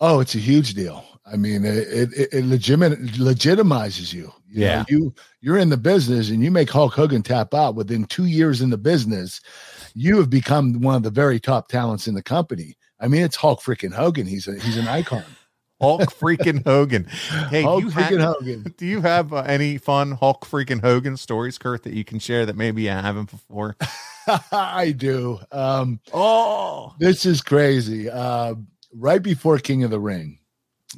Oh, it's a huge deal. I mean, it it, it legitimate, legitimizes you. you yeah, know, you you're in the business, and you make Hulk Hogan tap out within two years in the business. You have become one of the very top talents in the company I mean, it's Hulk freaking Hogan. He's a he's an icon. Hulk freaking Hogan. Hey, Hulk you freaking have, Hogan. Do you have uh, any fun Hulk freaking Hogan stories, Kurt, that you can share that maybe you haven't before? I do. Um, oh, this is crazy. Uh, right before King of the Ring,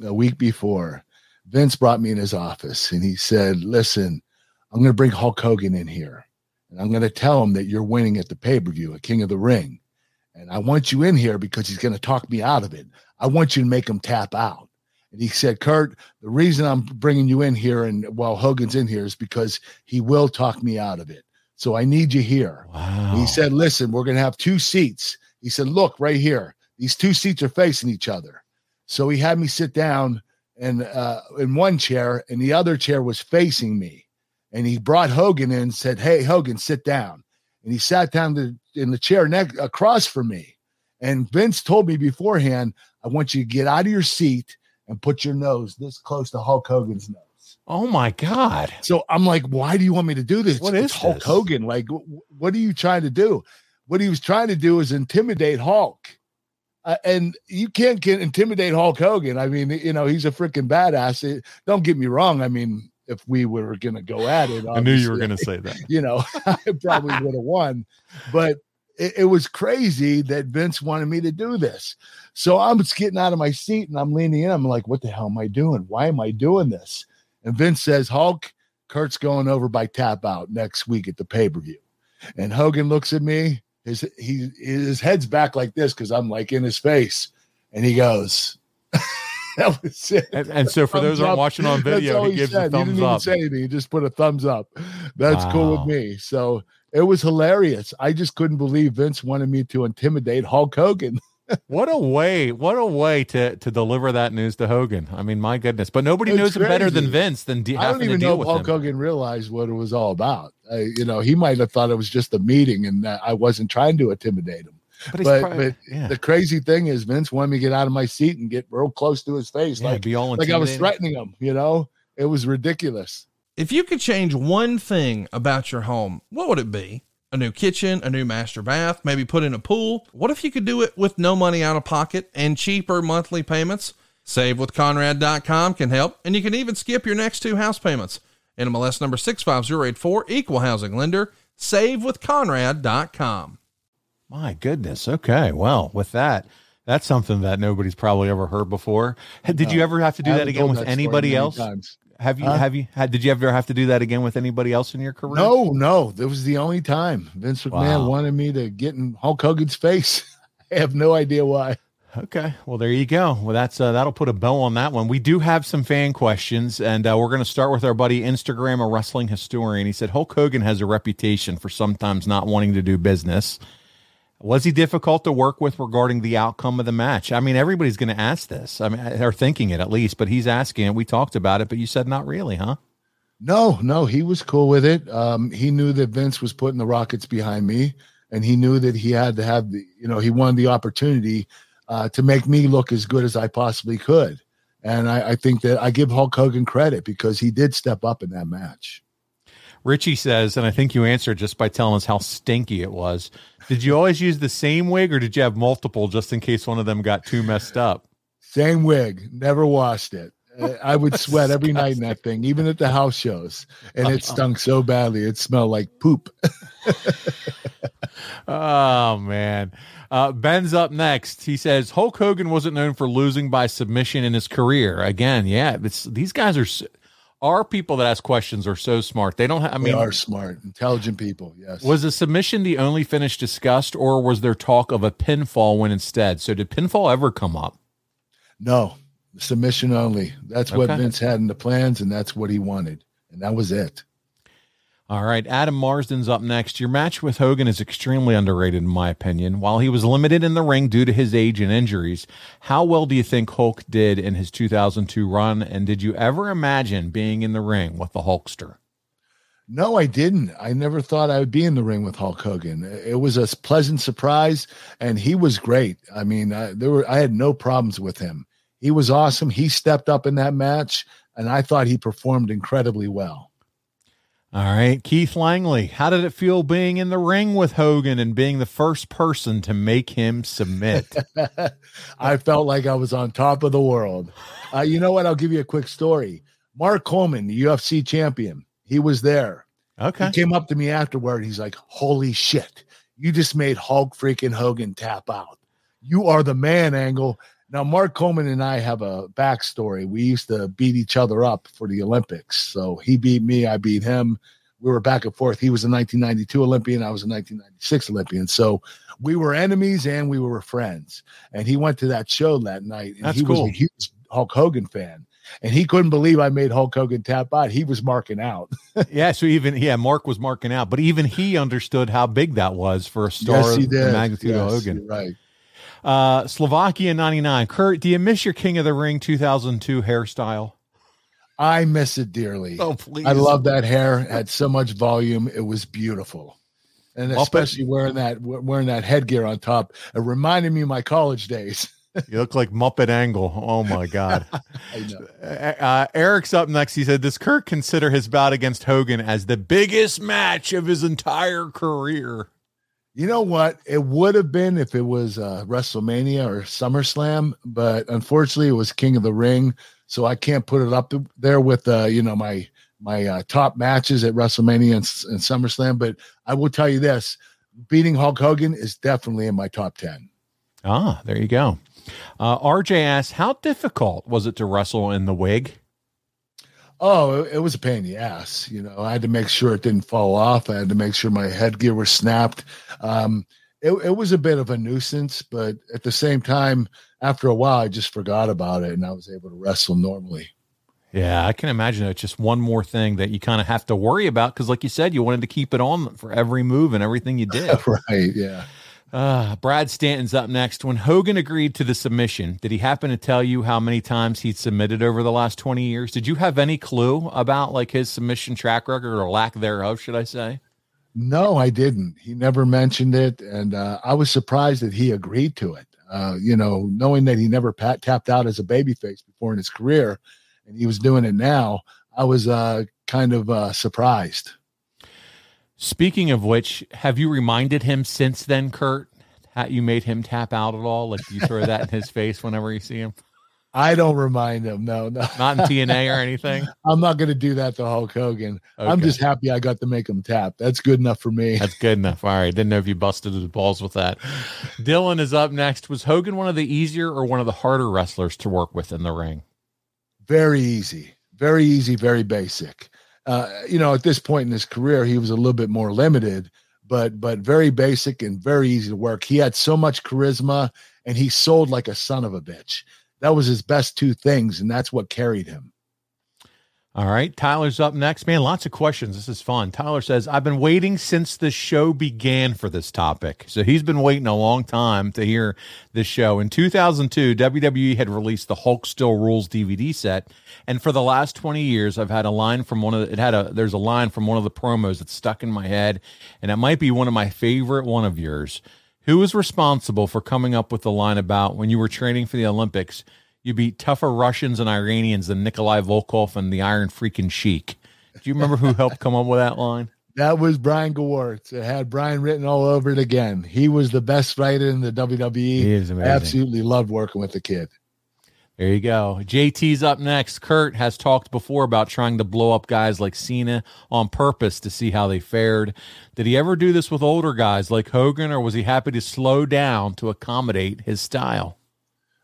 a week before, Vince brought me in his office and he said, "Listen, I'm going to bring Hulk Hogan in here, and I'm going to tell him that you're winning at the pay per view at King of the Ring." And I want you in here because he's going to talk me out of it. I want you to make him tap out. And he said, Kurt, the reason I'm bringing you in here and while Hogan's in here is because he will talk me out of it. So I need you here. Wow. He said, listen, we're going to have two seats. He said, look right here. These two seats are facing each other. So he had me sit down and uh, in one chair and the other chair was facing me. And he brought Hogan in and said, hey, Hogan, sit down and he sat down to, in the chair next across from me. And Vince told me beforehand, I want you to get out of your seat and put your nose this close to Hulk Hogan's nose. Oh my God. So I'm like, why do you want me to do this? What it's is Hulk this? Hogan? Like, what are you trying to do? What he was trying to do is intimidate Hulk. Uh, and you can't get intimidate Hulk Hogan. I mean, you know, he's a freaking badass. It, don't get me wrong. I mean, if we were going to go at it. I knew you were going to say that. You know, I probably would have won. But it, it was crazy that Vince wanted me to do this. So I'm just getting out of my seat and I'm leaning in. I'm like, what the hell am I doing? Why am I doing this? And Vince says, Hulk, Kurt's going over by tap out next week at the pay per view. And Hogan looks at me. His he his head's back like this because I'm like in his face, and he goes, "That was it." And, and so, for those who aren't watching on video, he, he gives said. a thumbs he didn't up. Even say anything. He just put a thumbs up. That's cool with me. So it was hilarious. I just couldn't believe Vince wanted me to intimidate Hulk Hogan. What a way! What a way to to deliver that news to Hogan. I mean, my goodness! But nobody It's knows him better than. Vince than de- I don't even know if Hulk him. Hogan realized what it was all about. I, you know, he might have thought it was just a meeting and that I wasn't trying to intimidate him. But But, he's but, yeah. the crazy thing is, Vince wanted me to get out of my seat and get real close to his face, Yeah, like be all like I was threatening him. You know, it was ridiculous. If you could change one thing about your home, what would it be? A new kitchen, a new master bath, maybe put in a pool? What if you could do it with no money out of pocket and cheaper monthly payments? SaveWithConrad.com can help, and you can even skip your next two house payments. NMLS number 65084, equal housing lender, SaveWithConrad.com. My goodness. Okay. Well, with that, that's something that nobody's probably ever heard before. Did you ever have to do that again with that anybody else? times. Have you? Huh? Have you? Had, did you ever have to do that again with anybody else in your career? No, no, that was the only time Vince McMahon Wow. wanted me to get in Hulk Hogan's face. I have no idea why. Okay. Well, there you go. Well, that's uh, that'll put a bow on that one. We do have some fan questions, and uh, we're going to start with our buddy Instagram, a wrestling historian. He said Hulk Hogan has a reputation for sometimes not wanting to do business. Was he difficult to work with regarding the outcome of the match? I mean, everybody's going to ask this. I mean, they're thinking it at least, but he's asking it. We talked about it, but you said not really, huh? No, no, he was cool with it. Um, he knew that Vince was putting the Rockets behind me, and he knew that he had to have the, you know, he wanted the opportunity uh, to make me look as good as I possibly could. And I, I think that I give Hulk Hogan credit because he did step up in that match. Richie says, and I think you answered just by telling us how stinky it was. Did you always use the same wig or did you have multiple just in case one of them got too messed up? Same wig, never washed it. I would sweat every night in that thing, even at the house shows, and it stunk so badly it smelled like poop. Oh man. Uh, Ben's up next. He says Hulk Hogan wasn't known for losing by submission in his career. Again, yeah, it's, these guys are our people that ask questions are so smart. They don't. Ha- I they mean, are smart, intelligent people. Yes. was the submission the only finish discussed, or was there talk of a pinfall win instead? So did pinfall ever come up? No, submission only. That's what Okay. Vince had in the plans, and that's what he wanted, and that was it. All right, Adam Marsden's up next. Your match with Hogan is extremely underrated, in my opinion. While he was limited in the ring due to his age and injuries, how well do you think Hulk did in his 2002 run? And did you ever imagine being in the ring with the Hulkster? No, I didn't. I never thought I would be in the ring with Hulk Hogan. It was a pleasant surprise, and he was great. I mean, I, there were I had no problems with him. He was awesome. He stepped up in that match, and I thought he performed incredibly well. All right, Keith Langley, how did it feel being in the ring with Hogan and being the first person to make him submit? I felt like I was on top of the world. Uh, you know what? I'll give you a quick story. Mark Coleman, the UFC champion, he was there. Okay. He came up to me afterward. He's like, Holy shit, you just made Hulk freaking Hogan tap out. You are the man, Angle. Now, Mark Coleman and I have a backstory. We used to beat each other up for the Olympics. So he beat me, I beat him. We were back and forth. He was a 1992 Olympian, I was a 1996 Olympian. So we were enemies and we were friends. And he went to that show that night, and That's he cool. was a huge Hulk Hogan fan. And he couldn't believe I made Hulk Hogan tap out. He was marking out. yeah, so even yeah, Mark was marking out, but even he understood how big that was for a star yes, of the magnitude of Hogan. Right. Uh, Slovakia 99. Kurt, do you miss your King of the Ring 2002 hairstyle? I miss it dearly. Oh, please. I love that hair. It had so much volume. It was beautiful. And Muppet. especially wearing that wearing that headgear on top. It reminded me of my college days. You look like Muppet Angle. Oh my God. I know. Uh, Eric's up next. He said, Does Kurt consider his bout against Hogan as the biggest match of his entire career? You know what? It would have been if it was uh, WrestleMania or SummerSlam, but unfortunately, it was King of the Ring, so I can't put it up there with uh, you know my my uh, top matches at WrestleMania and, and SummerSlam. But I will tell you this: beating Hulk Hogan is definitely in my top 10. Ah, there you go. Uh, RJ asks, how difficult was it to wrestle in the wig? Oh, it, it was a pain in the ass. You know, I had to make sure it didn't fall off. I had to make sure my headgear was snapped. Um, it, it was a bit of a nuisance, but at the same time, after a while, I just forgot about it and I was able to wrestle normally. Yeah, I can imagine it's just one more thing that you kind of have to worry about because, like you said, you wanted to keep it on for every move and everything you did. right. Yeah. Uh, Brad Stanton's up next. When Hogan agreed to the submission, did he happen to tell you how many times he'd submitted over the last 20 years? Did you have any clue about like his submission track record or lack thereof, should I say? No, I didn't. He never mentioned it. And uh, I was surprised that he agreed to it. Uh, you know, knowing that he never pat- tapped out as a babyface before in his career and he was doing it now, I was uh, kind of uh, surprised. Speaking of which, have you reminded him since then, Kurt? How you made him tap out at all? Like you throw that in his face whenever you see him? I don't remind him. No, no. Not in TNA or anything. I'm not going to do that to Hulk Hogan. Okay. I'm just happy I got to make him tap. That's good enough for me. That's good enough. All right. Didn't know if you busted his balls with that. Dylan is up next. Was Hogan one of the easier or one of the harder wrestlers to work with in the ring? Very easy. Very easy. Very basic uh, you know, at this point in his career, he was a little bit more limited, but but very basic and very easy to work. He had so much charisma, and he sold like a son of a bitch. That was his best two things, and that's what carried him. All right. Tyler's up next. Man, lots of questions. This is fun. Tyler says, I've been waiting since the show began for this topic. So he's been waiting a long time to hear this show. In 2002, WWE had released the Hulk Still Rules DVD set. And for the last 20 years, I've had a line from one of the, it had a, there's a line from one of the promos that's stuck in my head. And it might be one of my favorite one of yours. Who was responsible for coming up with the line about when you were training for the Olympics? You beat tougher Russians and Iranians than Nikolai Volkov and the Iron Freaking Sheik. Do you remember who helped come up with that line? That was Brian Gewirtz. It had Brian written all over it again. He was the best writer in the WWE. He is amazing. I absolutely loved working with the kid. There you go. JT's up next. Kurt has talked before about trying to blow up guys like Cena on purpose to see how they fared. Did he ever do this with older guys like Hogan, or was he happy to slow down to accommodate his style?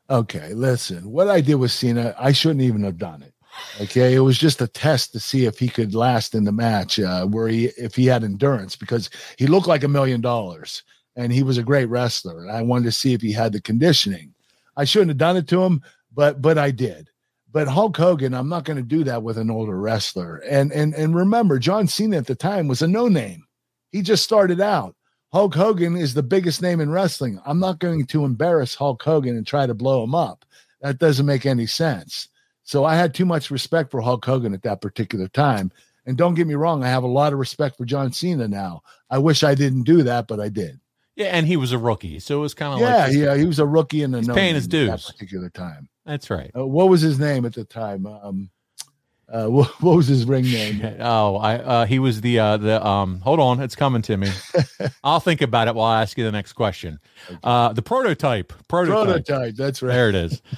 Okay, listen, what I did with Cena, I shouldn't even have done it. Okay, it was just a test to see if he could last in the match, uh, where he if he had endurance, because he looked like a million dollars and he was a great wrestler. And I wanted to see if he had the conditioning. I shouldn't have done it to him, but but I did. But Hulk Hogan, I'm not going to do that with an older wrestler. And and and remember, John Cena at the time was a no name. He just started out. Hulk Hogan is the biggest name in wrestling. I'm not going to embarrass Hulk Hogan and try to blow him up. That doesn't make any sense. So I had too much respect for Hulk Hogan at that particular time. And don't get me wrong, I have a lot of respect for John Cena now. I wish I didn't do that, but I did. Yeah, and he was a rookie, so it was kind of yeah, like yeah, he was a rookie in the paying his dues at that particular time. That's right. Uh, what was his name at the time? Um, uh, what, what, was his ring name? oh, I uh, he was the uh, the um. Hold on, it's coming to me. I'll think about it while I ask you the next question. Okay. Uh, the prototype, prototype, prototype. That's right. There it is.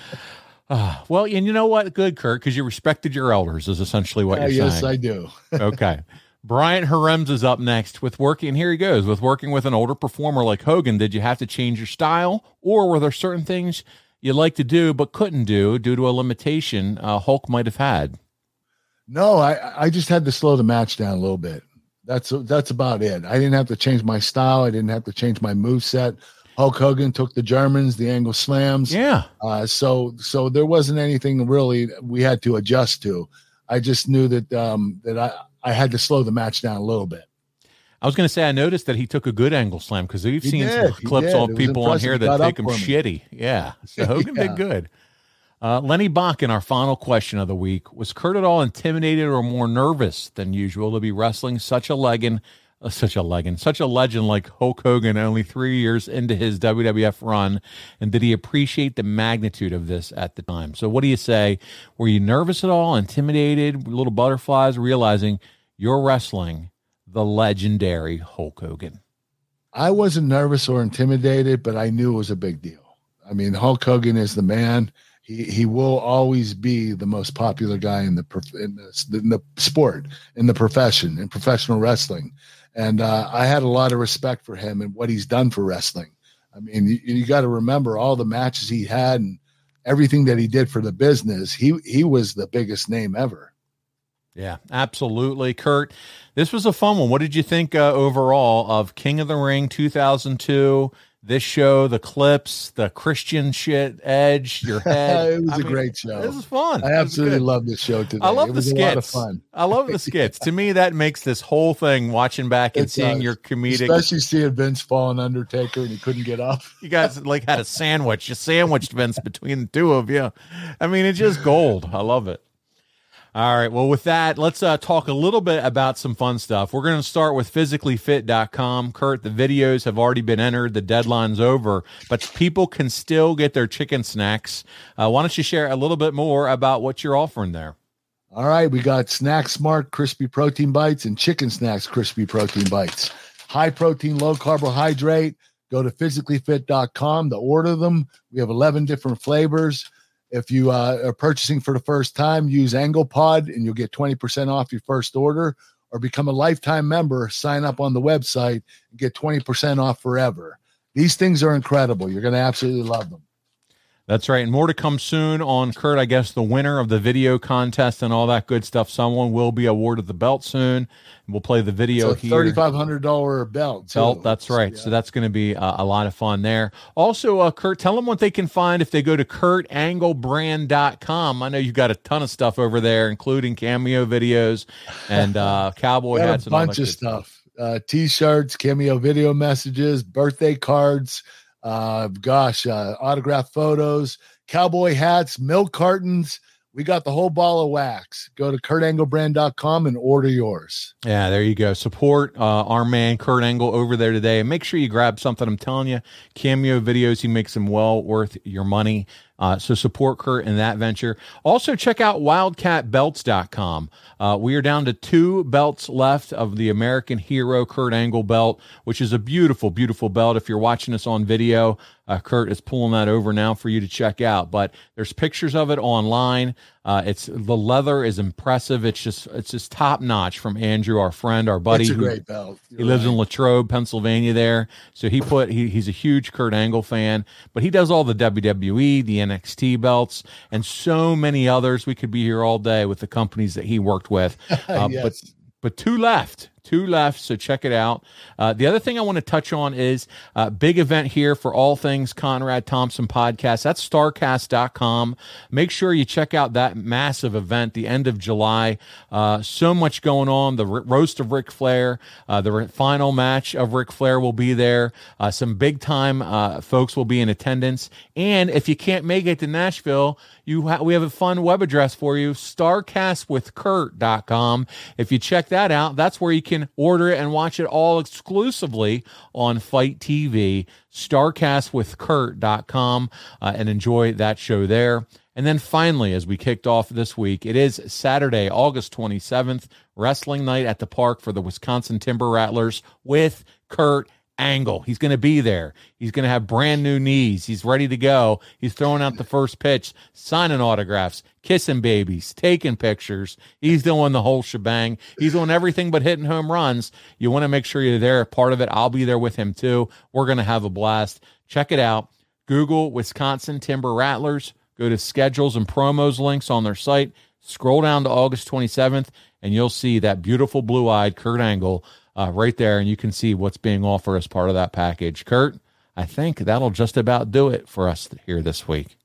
Uh, well, and you know what? Good, Kurt, because you respected your elders is essentially what you're yes, saying. Yes, I do. okay. Bryant Harems is up next with working. Here he goes with working with an older performer like Hogan. Did you have to change your style, or were there certain things you like to do but couldn't do due to a limitation uh, Hulk might have had? No, I I just had to slow the match down a little bit. That's that's about it. I didn't have to change my style. I didn't have to change my move set. Hulk Hogan took the Germans, the angle slams. Yeah. Uh, so so there wasn't anything really we had to adjust to. I just knew that um, that I I had to slow the match down a little bit. I was going to say I noticed that he took a good angle slam because we've he seen did, clips of people on here that take him shitty. Yeah, so Hogan yeah. did good. Uh, Lenny Bach, in our final question of the week, was Kurt at all intimidated or more nervous than usual to be wrestling such a legend, uh, such a legend, such a legend like Hulk Hogan only three years into his WWF run? And did he appreciate the magnitude of this at the time? So, what do you say? Were you nervous at all, intimidated, little butterflies, realizing you're wrestling the legendary Hulk Hogan? I wasn't nervous or intimidated, but I knew it was a big deal. I mean, Hulk Hogan is the man he he will always be the most popular guy in the in the, in the sport in the profession in professional wrestling and uh, I had a lot of respect for him and what he's done for wrestling. I mean, you, you got to remember all the matches he had and everything that he did for the business. He he was the biggest name ever. Yeah, absolutely, Kurt. This was a fun one. What did you think uh, overall of King of the Ring 2002? This show, the clips, the Christian shit, Edge, your head. it was I a mean, great show. This is fun. I absolutely love this show today. I love it the was a lot of skits. fun. I love the skits. to me, that makes this whole thing watching back and It seeing does. your comedic. Especially seeing Vince fall on Undertaker and he couldn't get up. you guys like had a sandwich, you sandwiched Vince between the two of you. I mean, it's just gold. I love it. All right. Well, with that, let's uh, talk a little bit about some fun stuff. We're going to start with physicallyfit.com. Kurt, the videos have already been entered. The deadline's over, but people can still get their chicken snacks. Uh, why don't you share a little bit more about what you're offering there? All right, we got Snack Smart crispy protein bites and Chicken Snacks crispy protein bites. High protein, low carbohydrate. Go to physicallyfit.com to order them. We have 11 different flavors. If you uh, are purchasing for the first time, use AnglePod and you'll get 20% off your first order or become a lifetime member. Sign up on the website and get 20% off forever. These things are incredible. You're going to absolutely love them. That's right. And more to come soon on Kurt, I guess, the winner of the video contest and all that good stuff. Someone will be awarded the belt soon. We'll play the video It's a here. $3,500 belt. too. Belt, that's right. So that's going to be uh, a lot of fun there. Also, uh, Kurt, tell them what they can find if they go to kurtanglebrand.com. I know you've got a ton of stuff over there, including cameo videos and uh, cowboy hats a and all bunch of good stuff. Uh, t-shirts, cameo video messages, birthday cards, uh, gosh, uh, autograph photos, cowboy hats, milk cartons. We got the whole ball of wax. Go to kurtanglebrand.com and order yours. Yeah, there you go. Support uh, our man Kurt Angle over there today, and make sure you grab something. I'm telling you, cameo videos. He makes them well worth your money. Uh, so support Kurt in that venture. Also, check out WildcatBelts.com. Uh, we are down to two belts left of the American Hero Kurt Angle belt, which is a beautiful, beautiful belt. If you're watching us on video, uh, Kurt is pulling that over now for you to check out. But there's pictures of it online. Uh, it's the leather is impressive. It's just it's just top notch from Andrew, our friend, our buddy. It's a who- great belt. he lives in Latrobe, Pennsylvania. There, so he put he, he's a huge Kurt Angle fan, but he does all the WWE, the NXT belts, and so many others. We could be here all day with the companies that he worked with, uh, Yes. but but two left two left so check it out. Uh, the other thing i want to touch on is uh, big event here for all things conrad thompson podcast. That's starrcast.com make sure you check out that massive event the end of july. Uh, so much going on. The roast of Ric flair uh, the final match of Ric flair will be there. Uh, some big time uh, folks will be in attendance. And if you can't make it to nashville you ha- we have a fun web address for you starrcastwithkurt.com if you check that out that's where you can order it and watch it all exclusively on FITE TV starrcastwithkurt.com uh, and enjoy that show there. And then finally as we kicked off this week it is saturday august 27th wrestling night at the park for the wisconsin timber rattlers with kurt Angle. He's going to be there. He's going to have brand new knees. He's ready to go. He's throwing out the first pitch, signing autographs, kissing babies, taking pictures. He's doing the whole shebang. He's doing everything but hitting home runs. You want to make sure you're there, part of it. I'll be there with him too. We're going to have a blast. Check it out. Google Wisconsin Timber Rattlers. Go to schedules and promos links on their site. Scroll down to August 27th, and you'll see that beautiful blue eyed Kurt Angle uh, right there, and you can see what's being offered as part of that package. Kurt, I think that'll just about do it for us here this week.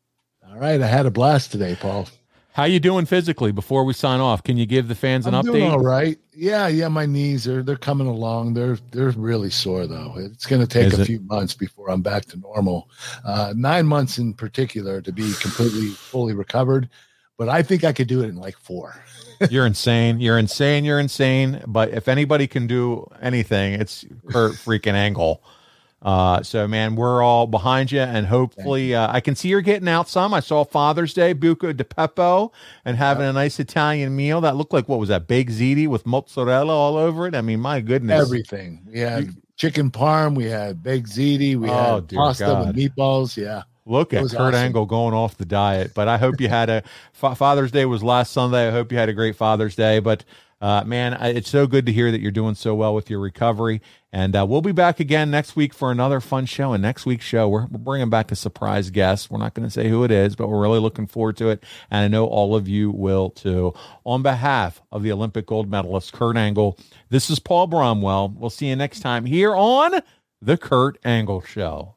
All right, I had a blast today, Paul. How you doing physically before we sign off? Can you give the fans an I'm update? doing all right. Yeah, yeah, my knees are they're coming along. They're they're really sore though. It's going to take Is a it? few months before I'm back to normal. Uh, nine months in particular to be completely fully recovered, but I think I could do it in like four. You're insane. You're insane. You're insane. But if anybody can do anything, it's Kurt freaking Angle. Uh, so man, we're all behind you, and hopefully, uh, I can see you're getting out some. I saw Father's Day Buca di Beppo and having a nice Italian meal that looked like what was that baked ziti with mozzarella all over it. I mean, my goodness, Everything. We had chicken parm, we had baked ziti, we Oh, had pasta God. with meatballs. Yeah. Look at Kurt awesome. Angle going off the diet. But I hope you had a Fa- Father's Day was last Sunday. I hope you had a great Father's Day. But Uh, man, it's so good to hear that you're doing so well with your recovery. And uh, we'll be back again next week for another fun show. And next week's show, we're, we're bringing back a surprise guest. We're not going to say who it is, but we're really looking forward to it. And I know all of you will too. On behalf of the Olympic gold medalist, Kurt Angle, this is Paul Bromwell. We'll see you next time here on The Kurt Angle Show.